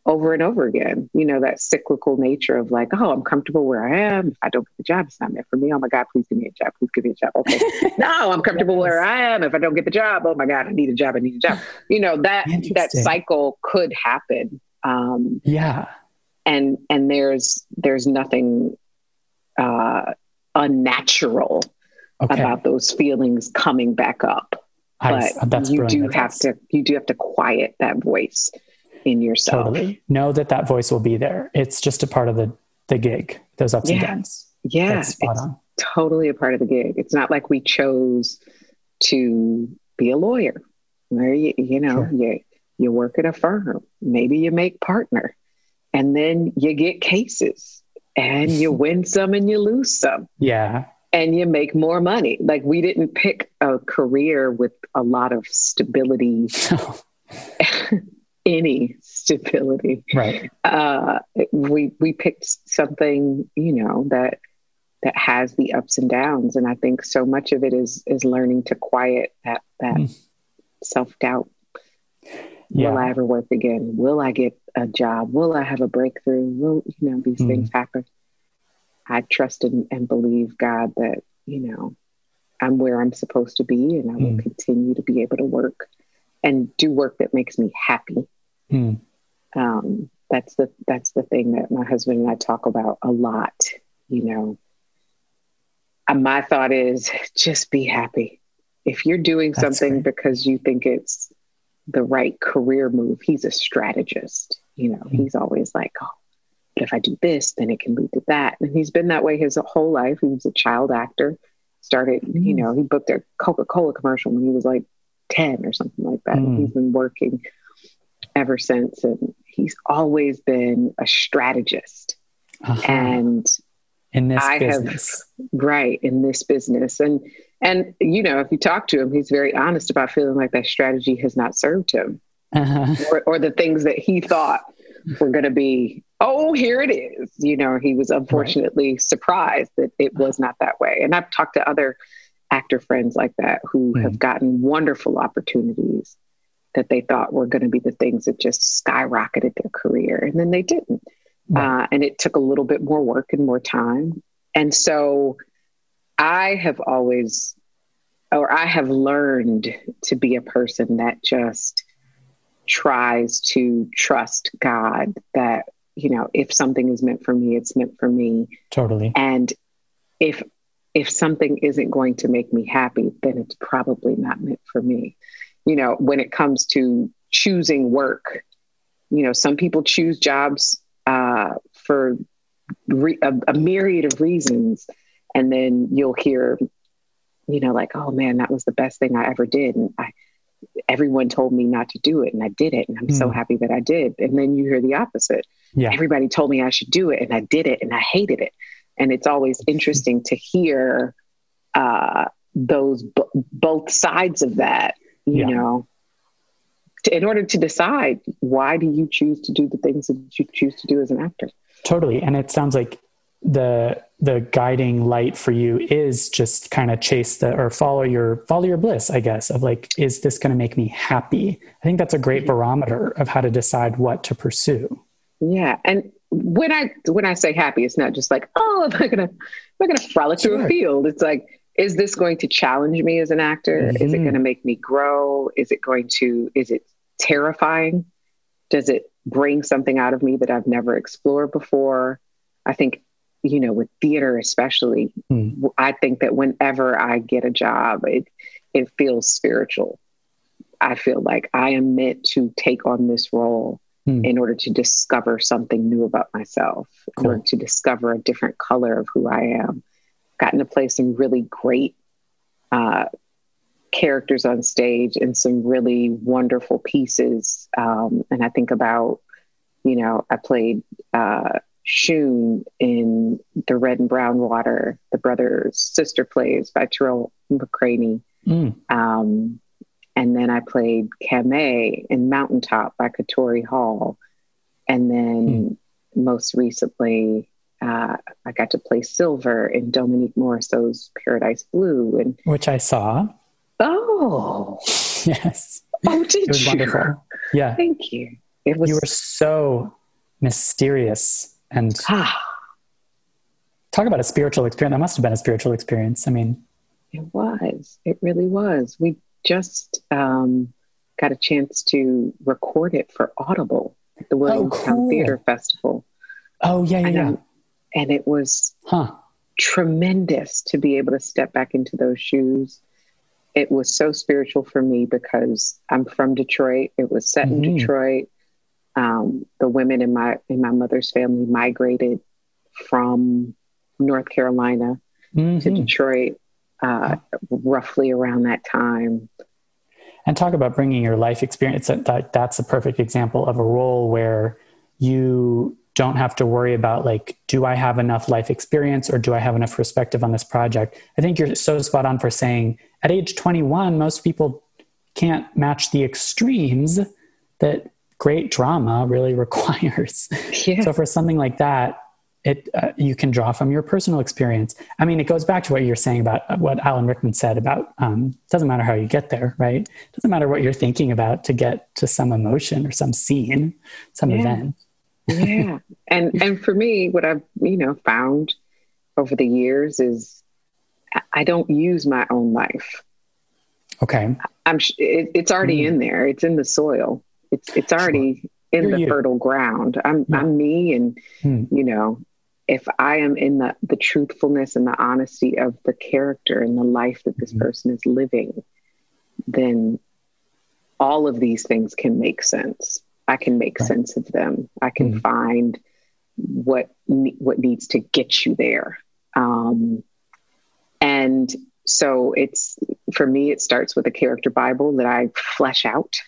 over and over again you know that cyclical nature of like oh i'm comfortable where i am. If i don't get the job it's not meant for me. Oh my god please give me a job. Please give me a job. Okay. No i'm comfortable where i am. If i don't get the job oh my god i need a job. I need a job. You know that that cycle could happen. Um Yeah. And and there's there's nothing uh unnatural Okay. about those feelings coming back up I- but that's you do have to you do have to quiet that voice in yourself Totally. Know that that voice will be there. It's just a part of the, the gig, those ups and downs. yeah it's on. totally a part of the gig it's not like we chose to be a lawyer where you you know Sure. you you work at a firm maybe you make partner and then you get cases and you win some and you lose some Yeah. and you make more money. Like we didn't pick a career with a lot of stability, any stability. right. Uh, we we picked something, you know, that that has the ups and downs, and I think so much of it is is learning to quiet that that Mm. self doubt. Yeah. Will I ever work again? Will I get a job? Will I have a breakthrough? Will you know these Mm. things happen? I trust and, and believe God that you know I'm where I'm supposed to be, and I will Mm. continue to be able to work and do work that makes me happy. Mm. Um, that's the that's the thing that my husband and I talk about a lot. You know, and my thought is just be happy. If you're doing That's something great. because you think it's the right career move, he's a strategist. You know, Mm. he's always like, oh, but if I do this, then it can lead to that. And he's been that way his whole life. He was a child actor. Started, you Mm. know, he booked a Coca Cola commercial when he was like 10 or something like that. Mm. And he's been working ever since. And he's always been a strategist. Uh-huh. And in this I have- business. right in this business. And and you know, if you talk to him, he's very honest about feeling like that strategy has not served him. Uh-huh. or, or the things that he thought were going to be, oh, here it is. You know, he was unfortunately surprised that it was not that way. And I've talked to other actor friends like that who Mm. have gotten wonderful opportunities that they thought were going to be the things that just skyrocketed their career. And then they didn't. Right. Uh, and it took a little bit more work and more time. And so I have always, or I have learned to be a person that just tries to trust God that, you know, if something is meant for me, it's meant for me. Totally. And if if something isn't going to make me happy, then it's probably not meant for me. You know, when it comes to choosing work, you know, some people choose jobs uh, for re- a, a myriad of reasons, and then you'll hear, you know, like, "Oh man, that was the best thing I ever did," and I, everyone told me not to do it, and I did it, and I'm so Mm. happy that I did. And then you hear the opposite Yeah. everybody told me I should do it and I did it and I hated it. And it's always interesting to hear uh, those b- both sides of that, you Yeah. know, to, in order to decide why do you choose to do the things that you choose to do as an actor. Totally. And it sounds like the the guiding light for you is just kind of chase the or follow your follow your bliss i guess of like is this going to make me happy? I think that's a great barometer of how to decide what to pursue. Yeah and when i when i say happy it's not just like oh am i gonna am i gonna frolic sure. through a field? It's like is this going to challenge me as an actor? Mm-hmm. is it going to make me grow? Is it going to is it terrifying? Does it bring something out of me that i've never explored before? I think you know, with theater especially, mm. I think that whenever I get a job, it it feels spiritual. I feel like I am meant to take on this role mm. in order to discover something new about myself, cool. order to discover a different color of who I am. Gotten to play some really great uh, characters on stage and some really wonderful pieces. Um, and I think about, you know, I played uh, Shun in The Red and Brown Water, the brother's sister plays by Tarell McCraney. Mm. Um, and then I played Camae in Mountaintop by Katori Hall. And then mm. most recently, uh, I got to play Silver in Dominique Morisseau's Paradise Blue, and which I saw. Oh, yes. Oh, did it was you? wonderful. Yeah, thank you. It was. You were so mysterious and ah. talk about a spiritual experience. That must have been a spiritual experience. I mean, it was. It really was. We just um, got a chance to record it for Audible at the Williamstown oh, cool. Theater Festival. Oh yeah, yeah. And, yeah. and it was huh. tremendous to be able to step back into those shoes. It was so spiritual for me because I'm from Detroit. It was set mm-hmm. in Detroit um, the women in my in my mother's family migrated from North Carolina mm-hmm. to Detroit uh, roughly around that time. And talk about bringing your life experience. That, that's a perfect example of a role where you don't have to worry about like, do I have enough life experience or do I have enough perspective on this project? I think you're so spot on for saying at age 21, most people can't match the extremes that great drama really requires. Yeah. So for something like that, it uh, you can draw from your personal experience. I mean, it goes back to what you're saying about uh, what Alan Rickman said about um, doesn't matter how you get there, right? Doesn't matter what you're thinking about to get to some emotion or some scene, some yeah. event. yeah, and and for me, what I've you know found over the years is I don't use my own life. Okay, I'm. It, it's already mm. in there. It's in the soil. It's it's already in You're the you. fertile ground. I'm yeah. I'm me, and hmm. you know, if I am in the the truthfulness and the honesty of the character and the life that this mm-hmm. person is living, then all of these things can make sense. I can make right. sense of them. I can mm-hmm. find what what needs to get you there. Um, and so it's for me, it starts with a character Bible that I flesh out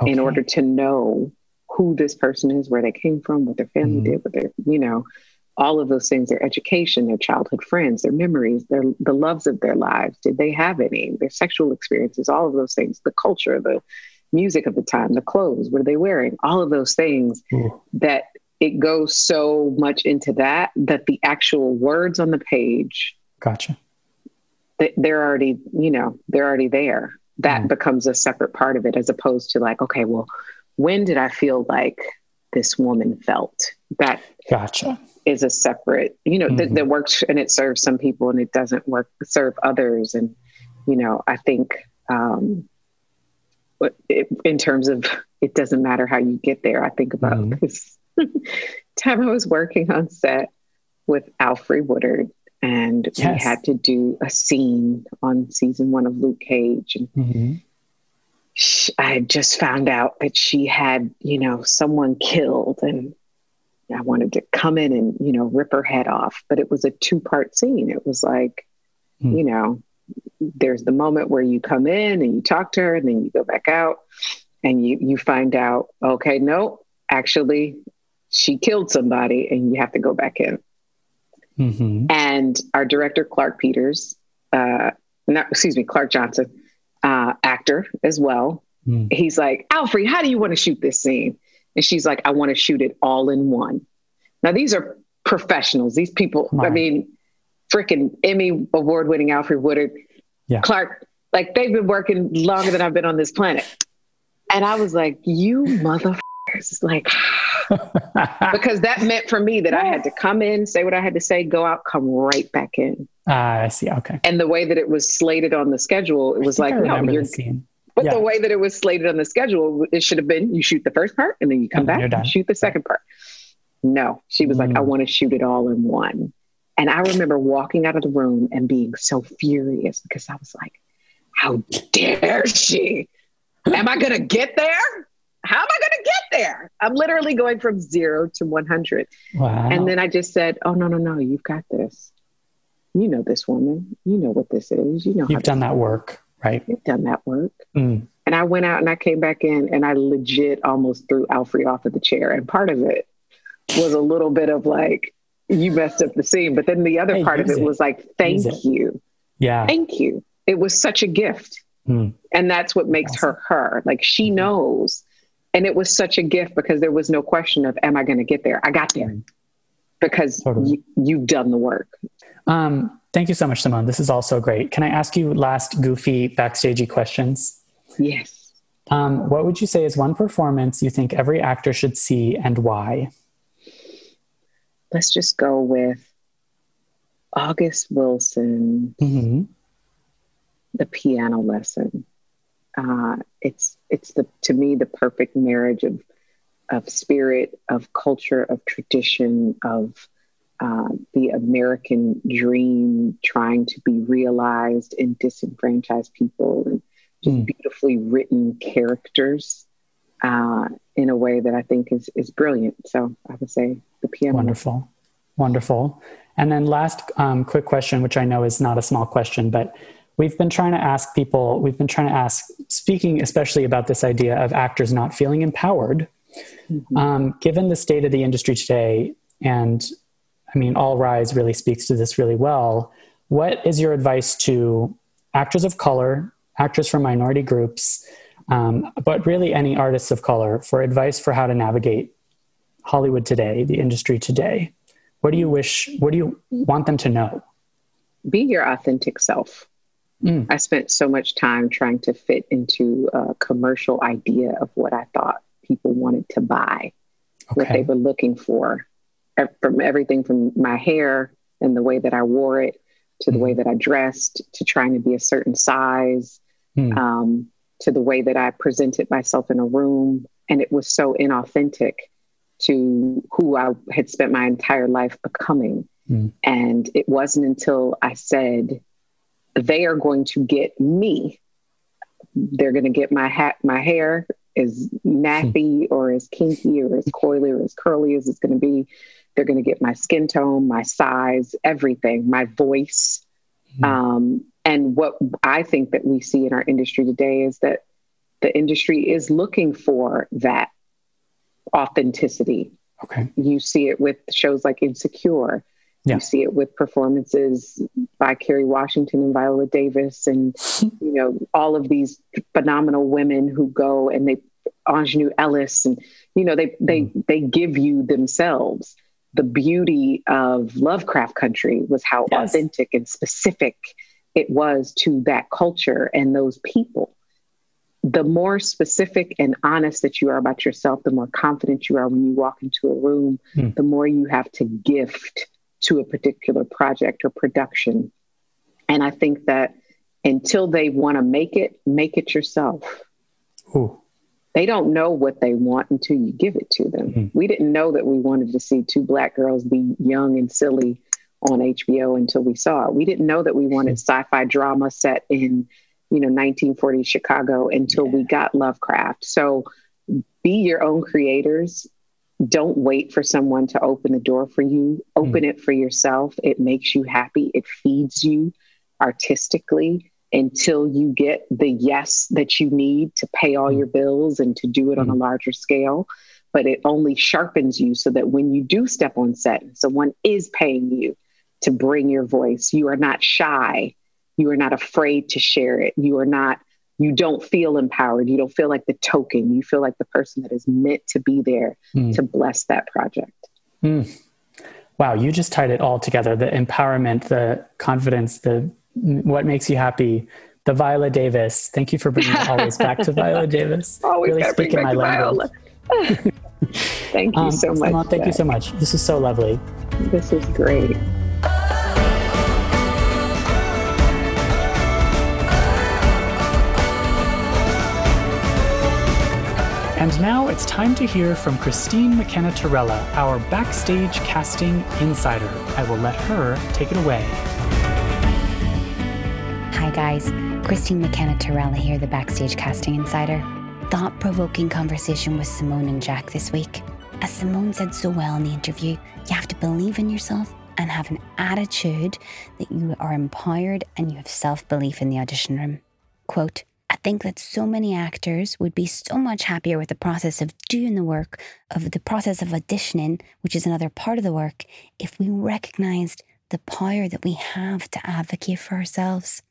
okay. in order to know who this person is, where they came from, what their family mm-hmm. did, what their, you know, all of those things, their education, their childhood friends, their memories, their the loves of their lives. Did they have any? Their sexual experiences, all of those things, the culture, the music of the time, the clothes, what are they wearing? All of those things Ooh. that it goes so much into that that the actual words on the page gotcha they're already you know they're already there that mm. becomes a separate part of it as opposed to like okay well when did i feel like this woman felt that gotcha is a separate you know mm-hmm. th- that works and it serves some people and it doesn't work serve others and you know i think um it, in terms of it doesn't matter how you get there i think about mm-hmm. this time i was working on set with alfre woodard and yes. we had to do a scene on season one of Luke Cage. And mm-hmm. she, I had just found out that she had, you know, someone killed, and I wanted to come in and, you know, rip her head off. But it was a two part scene. It was like, mm. you know, there's the moment where you come in and you talk to her, and then you go back out, and you you find out, okay, no, actually, she killed somebody, and you have to go back in. Mm-hmm. And our director, Clark Peters, uh, not, excuse me, Clark Johnson, uh, actor as well. Mm. He's like, Alfre, how do you want to shoot this scene? And she's like, I want to shoot it all in one. Now, these are professionals. These people, I mean, freaking Emmy award winning Alfre Woodard, yeah. Clark, like they've been working longer than I've been on this planet. And I was like, you motherfuckers, like, because that meant for me that I had to come in, say what I had to say, go out, come right back in. Ah, uh, I see. Okay. And the way that it was slated on the schedule, it was like, no, you're. But yeah. the way that it was slated on the schedule, it should have been you shoot the first part and then you come and back and shoot the second part. No, she was mm. like, I mm. want to shoot it all in one. And I remember walking out of the room and being so furious because I was like, how dare she? Am I going to get there? How am I going to get there? I'm literally going from zero to 100. Wow. And then I just said, oh, no, no, no, you've got this. You know this woman. You know what this is. You know, you've done that work, right? You've done that work. Mm. And I went out and I came back in and I legit almost threw Alfre off of the chair. And part of it was a little bit of like, you messed up the scene. But then the other hey, part of it, it, was like, thank you. Yeah. Thank you. It was such a gift. Mm. And that's what makes awesome. her her. Like she mm-hmm. knows. And it was such a gift because there was no question of, am I going to get there? I got there because totally. you, have done the work. Um, thank you so much, Simone. This is also great. Can I ask you last goofy backstagey questions? Yes. Um, what would you say is one performance you think every actor should see and why? let's just go with August Wilson, mm-hmm. the piano lesson. Uh, it's it's the to me the perfect marriage of of spirit, of culture, of tradition, of uh, the American dream trying to be realized in disenfranchised people, and just mm. beautifully written characters uh, in a way that I think is is brilliant. So I would say the piano. Wonderful, wonderful. And then last um, quick question, which I know is not a small question, but we've been trying to ask people. We've been trying to ask, speaking especially about this idea of actors not feeling empowered. Mm-hmm. Um, given the state of the industry today, and I mean, All Rise really speaks to this really well. What is your advice to actors of color, actors from minority groups? um, but really any artists of color for advice for how to navigate Hollywood today, the industry today. What do you wish, what do you want them to know? Be your authentic self. Mm. I spent so much time trying to fit into a commercial idea of what I thought people wanted to buy, okay. what they were looking for, from everything from my hair and the way that I wore it to the mm. way that I dressed to trying to be a certain size. Mm. Um, to the way that I presented myself in a room. And it was so inauthentic to who I had spent my entire life becoming. Mm. And it wasn't until I said, they are going to get me. They're going to get my hat, my hair as nappy or as kinky or as coily or as curly as it's going to be. They're going to get my skin tone, my size, everything, my voice. Mm. Um, and what I think that we see in our industry today is that the industry is looking for that authenticity. Okay. You see it with shows like Insecure. Yeah. You see it with performances by Kerry Washington and Viola Davis, and you know all of these phenomenal women who go and they Aunjanue Ellis, and you know they they mm. they give you themselves. The beauty of Lovecraft Country was how yes. authentic and specific it was to that culture and those people. The more specific and honest that you are about yourself, the more confident you are when you walk into a room, mm. the more you have to gift to a particular project or production. And I think that until they want to make it, make it yourself. Ooh. They don't know what they want until you give it to them. Mm-hmm. We didn't know that we wanted to see two black girls be young and silly on HBO until we saw it. We didn't know that we wanted sci-fi drama set in, you know, 1940s Chicago until yeah. we got Lovecraft. So be your own creators. Don't wait for someone to open the door for you. Open mm. it for yourself. It makes you happy. It feeds you artistically until you get the yes that you need to pay all mm. your bills and to do it mm. on a mm. larger scale. But it only sharpens you so that when you do step on set, someone is paying you to bring your voice. You are not shy. You are not afraid to share it. You are not, you don't feel empowered. You don't feel like the token. You feel like the person that is meant to be there mm. to bless that project. Mm. Wow, you just tied it all together the empowerment, the confidence, the what makes you happy, the Viola Davis. Thank you for bringing always back to Viola Davis. Always really speaking my language. thank you um, so much. Simone, thank you so much. This is so lovely. This is great. And now it's time to hear from Christine McKenna Torella, our backstage casting insider. I will let her take it away. Hi, guys. Christine McKenna Torella here, the backstage casting insider. Thought provoking conversation with Simone and Jack this week. As Simone said so well in the interview, you have to believe in yourself and have an attitude that you are empowered and you have self belief in the audition room. Quote, I think that so many actors would be so much happier with the process of doing the work, of the process of auditioning, which is another part of the work, if we recognized the power that we have to advocate for ourselves.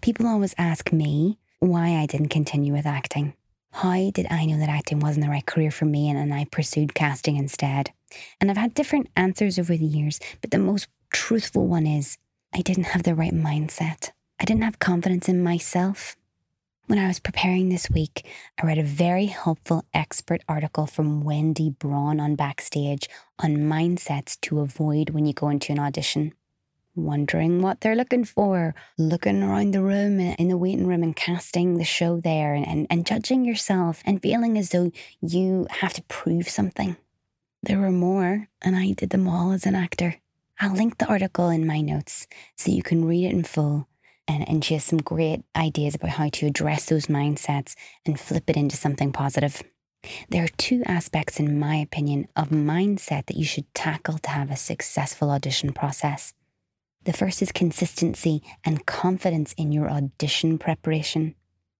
People always ask me why I didn't continue with acting. How did I know that acting wasn't the right career for me and, and I pursued casting instead? And I've had different answers over the years, but the most truthful one is I didn't have the right mindset. I didn't have confidence in myself. When I was preparing this week, I read a very helpful expert article from Wendy Braun on Backstage on mindsets to avoid when you go into an audition. Wondering what they're looking for, looking around the room in the waiting room and casting the show there and, and, and judging yourself and feeling as though you have to prove something. There were more, and I did them all as an actor. I'll link the article in my notes so you can read it in full and, and she has some great ideas about how to address those mindsets and flip it into something positive. There are two aspects, in my opinion, of mindset that you should tackle to have a successful audition process. The first is consistency and confidence in your audition preparation.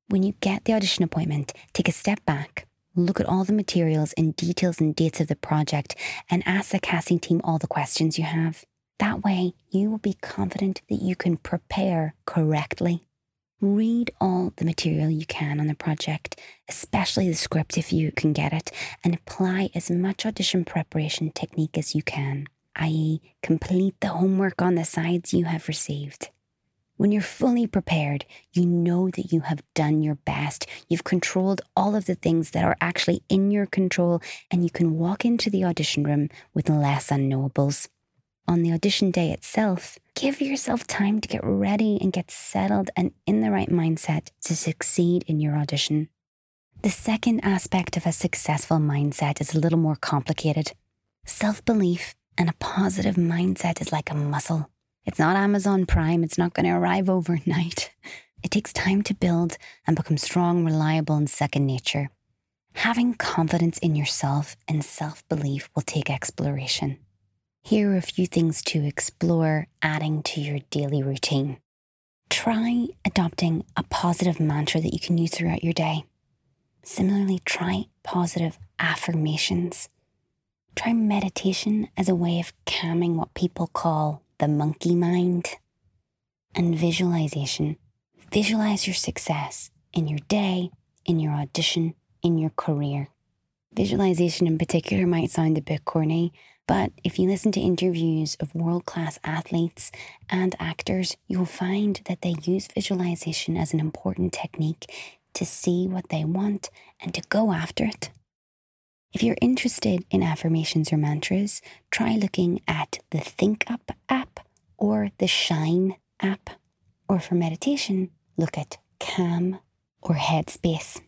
When you get the audition appointment, take a step back, look at all the materials and details and dates of the project, and ask the casting team all the questions you have. That way, you will be confident that you can prepare correctly. Read all the material you can on the project, especially the script if you can get it, and apply as much audition preparation technique as you can, i.e., complete the homework on the sides you have received. When you're fully prepared, you know that you have done your best. You've controlled all of the things that are actually in your control, and you can walk into the audition room with less unknowables on the audition day itself, give yourself time to get ready and get settled and in the right mindset to succeed in your audition. The second aspect of a successful mindset is a little more complicated. Self belief and a positive mindset is like a muscle. It's not Amazon Prime, it's not going to arrive overnight. It takes time to build and become strong, reliable, and second nature. Having confidence in yourself and self belief will take exploration. Here are a few things to explore adding to your daily routine. Try adopting a positive mantra that you can use throughout your day. Similarly, try positive affirmations. Try meditation as a way of calming what people call the monkey mind. And visualization. Visualize your success in your day, in your audition, in your career. Visualization in particular might sound a bit corny, but if you listen to interviews of world class athletes and actors, you'll find that they use visualization as an important technique to see what they want and to go after it. If you're interested in affirmations or mantras, try looking at the ThinkUp app or the Shine app. Or for meditation, look at Calm or Headspace.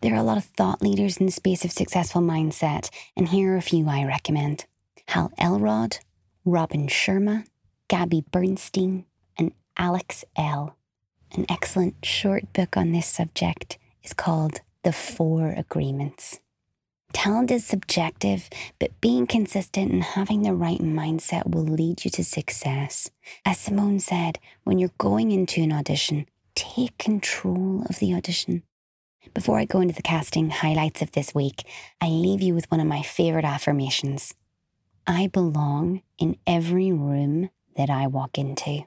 There are a lot of thought leaders in the space of successful mindset, and here are a few I recommend. Hal Elrod, Robin Sharma, Gabby Bernstein, and Alex Elle. An excellent short book on this subject is called The Four Agreements. Talent is subjective, but being consistent and having the right mindset will lead you to success. As Simone said, when you're going into an audition, take control of the audition. Before I go into the casting highlights of this week, I leave you with one of my favourite affirmations I belong in every room that I walk into.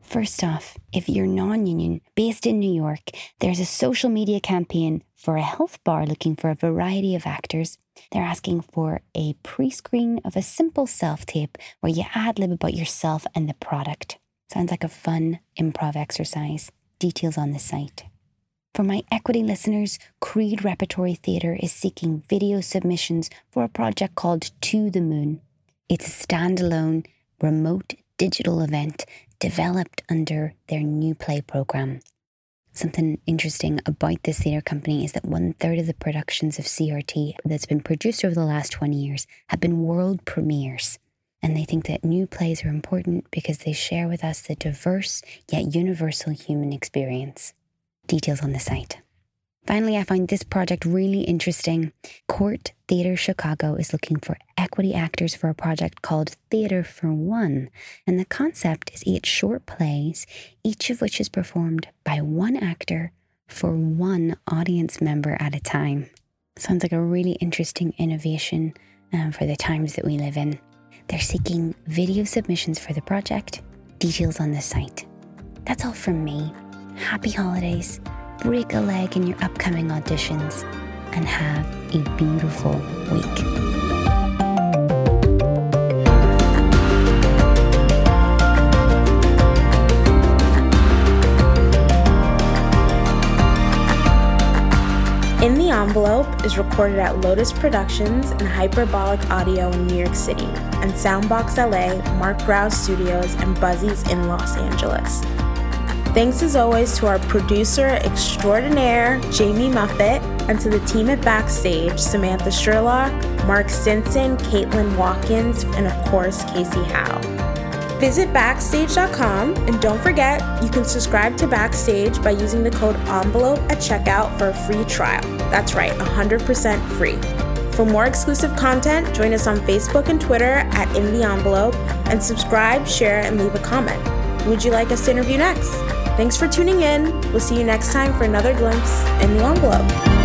First off, if you're non union, based in New York, there's a social media campaign for a health bar looking for a variety of actors. They're asking for a pre screen of a simple self tape where you ad lib about yourself and the product. Sounds like a fun improv exercise. Details on the site. For my equity listeners, Creede Repertory Theatre is seeking video submissions for a project called To the Moon. It's a standalone, remote digital event developed under their new play program. Something interesting about this theatre company is that one third of the productions of CRT that's been produced over the last 20 years have been world premieres. And they think that new plays are important because they share with us the diverse yet universal human experience. Details on the site. Finally, I find this project really interesting. Court Theatre Chicago is looking for equity actors for a project called Theatre for One. And the concept is eight short plays, each of which is performed by one actor for one audience member at a time. Sounds like a really interesting innovation um, for the times that we live in. They're seeking video submissions for the project. Details on the site. That's all from me. Happy holidays break a leg in your upcoming auditions, and have a beautiful week. In the Envelope is recorded at Lotus Productions and Hyperbolic Audio in New York City, and Soundbox LA, Mark Graue Studios, and Buzzy's in Los Angeles. Thanks as always to our producer extraordinaire, Jamie Muffett, and to the team at Backstage, Samantha Sherlock, Mark Stinson, Caitlin Watkins, and of course, Casey Howe. Visit Backstage.com and don't forget, you can subscribe to Backstage by using the code ENVELOPE at checkout for a free trial. That's right, 100% free. For more exclusive content, join us on Facebook and Twitter at In the Envelope and subscribe, share, and leave a comment. Would you like us to interview next? Thanks for tuning in. We'll see you next time for another glimpse in the envelope.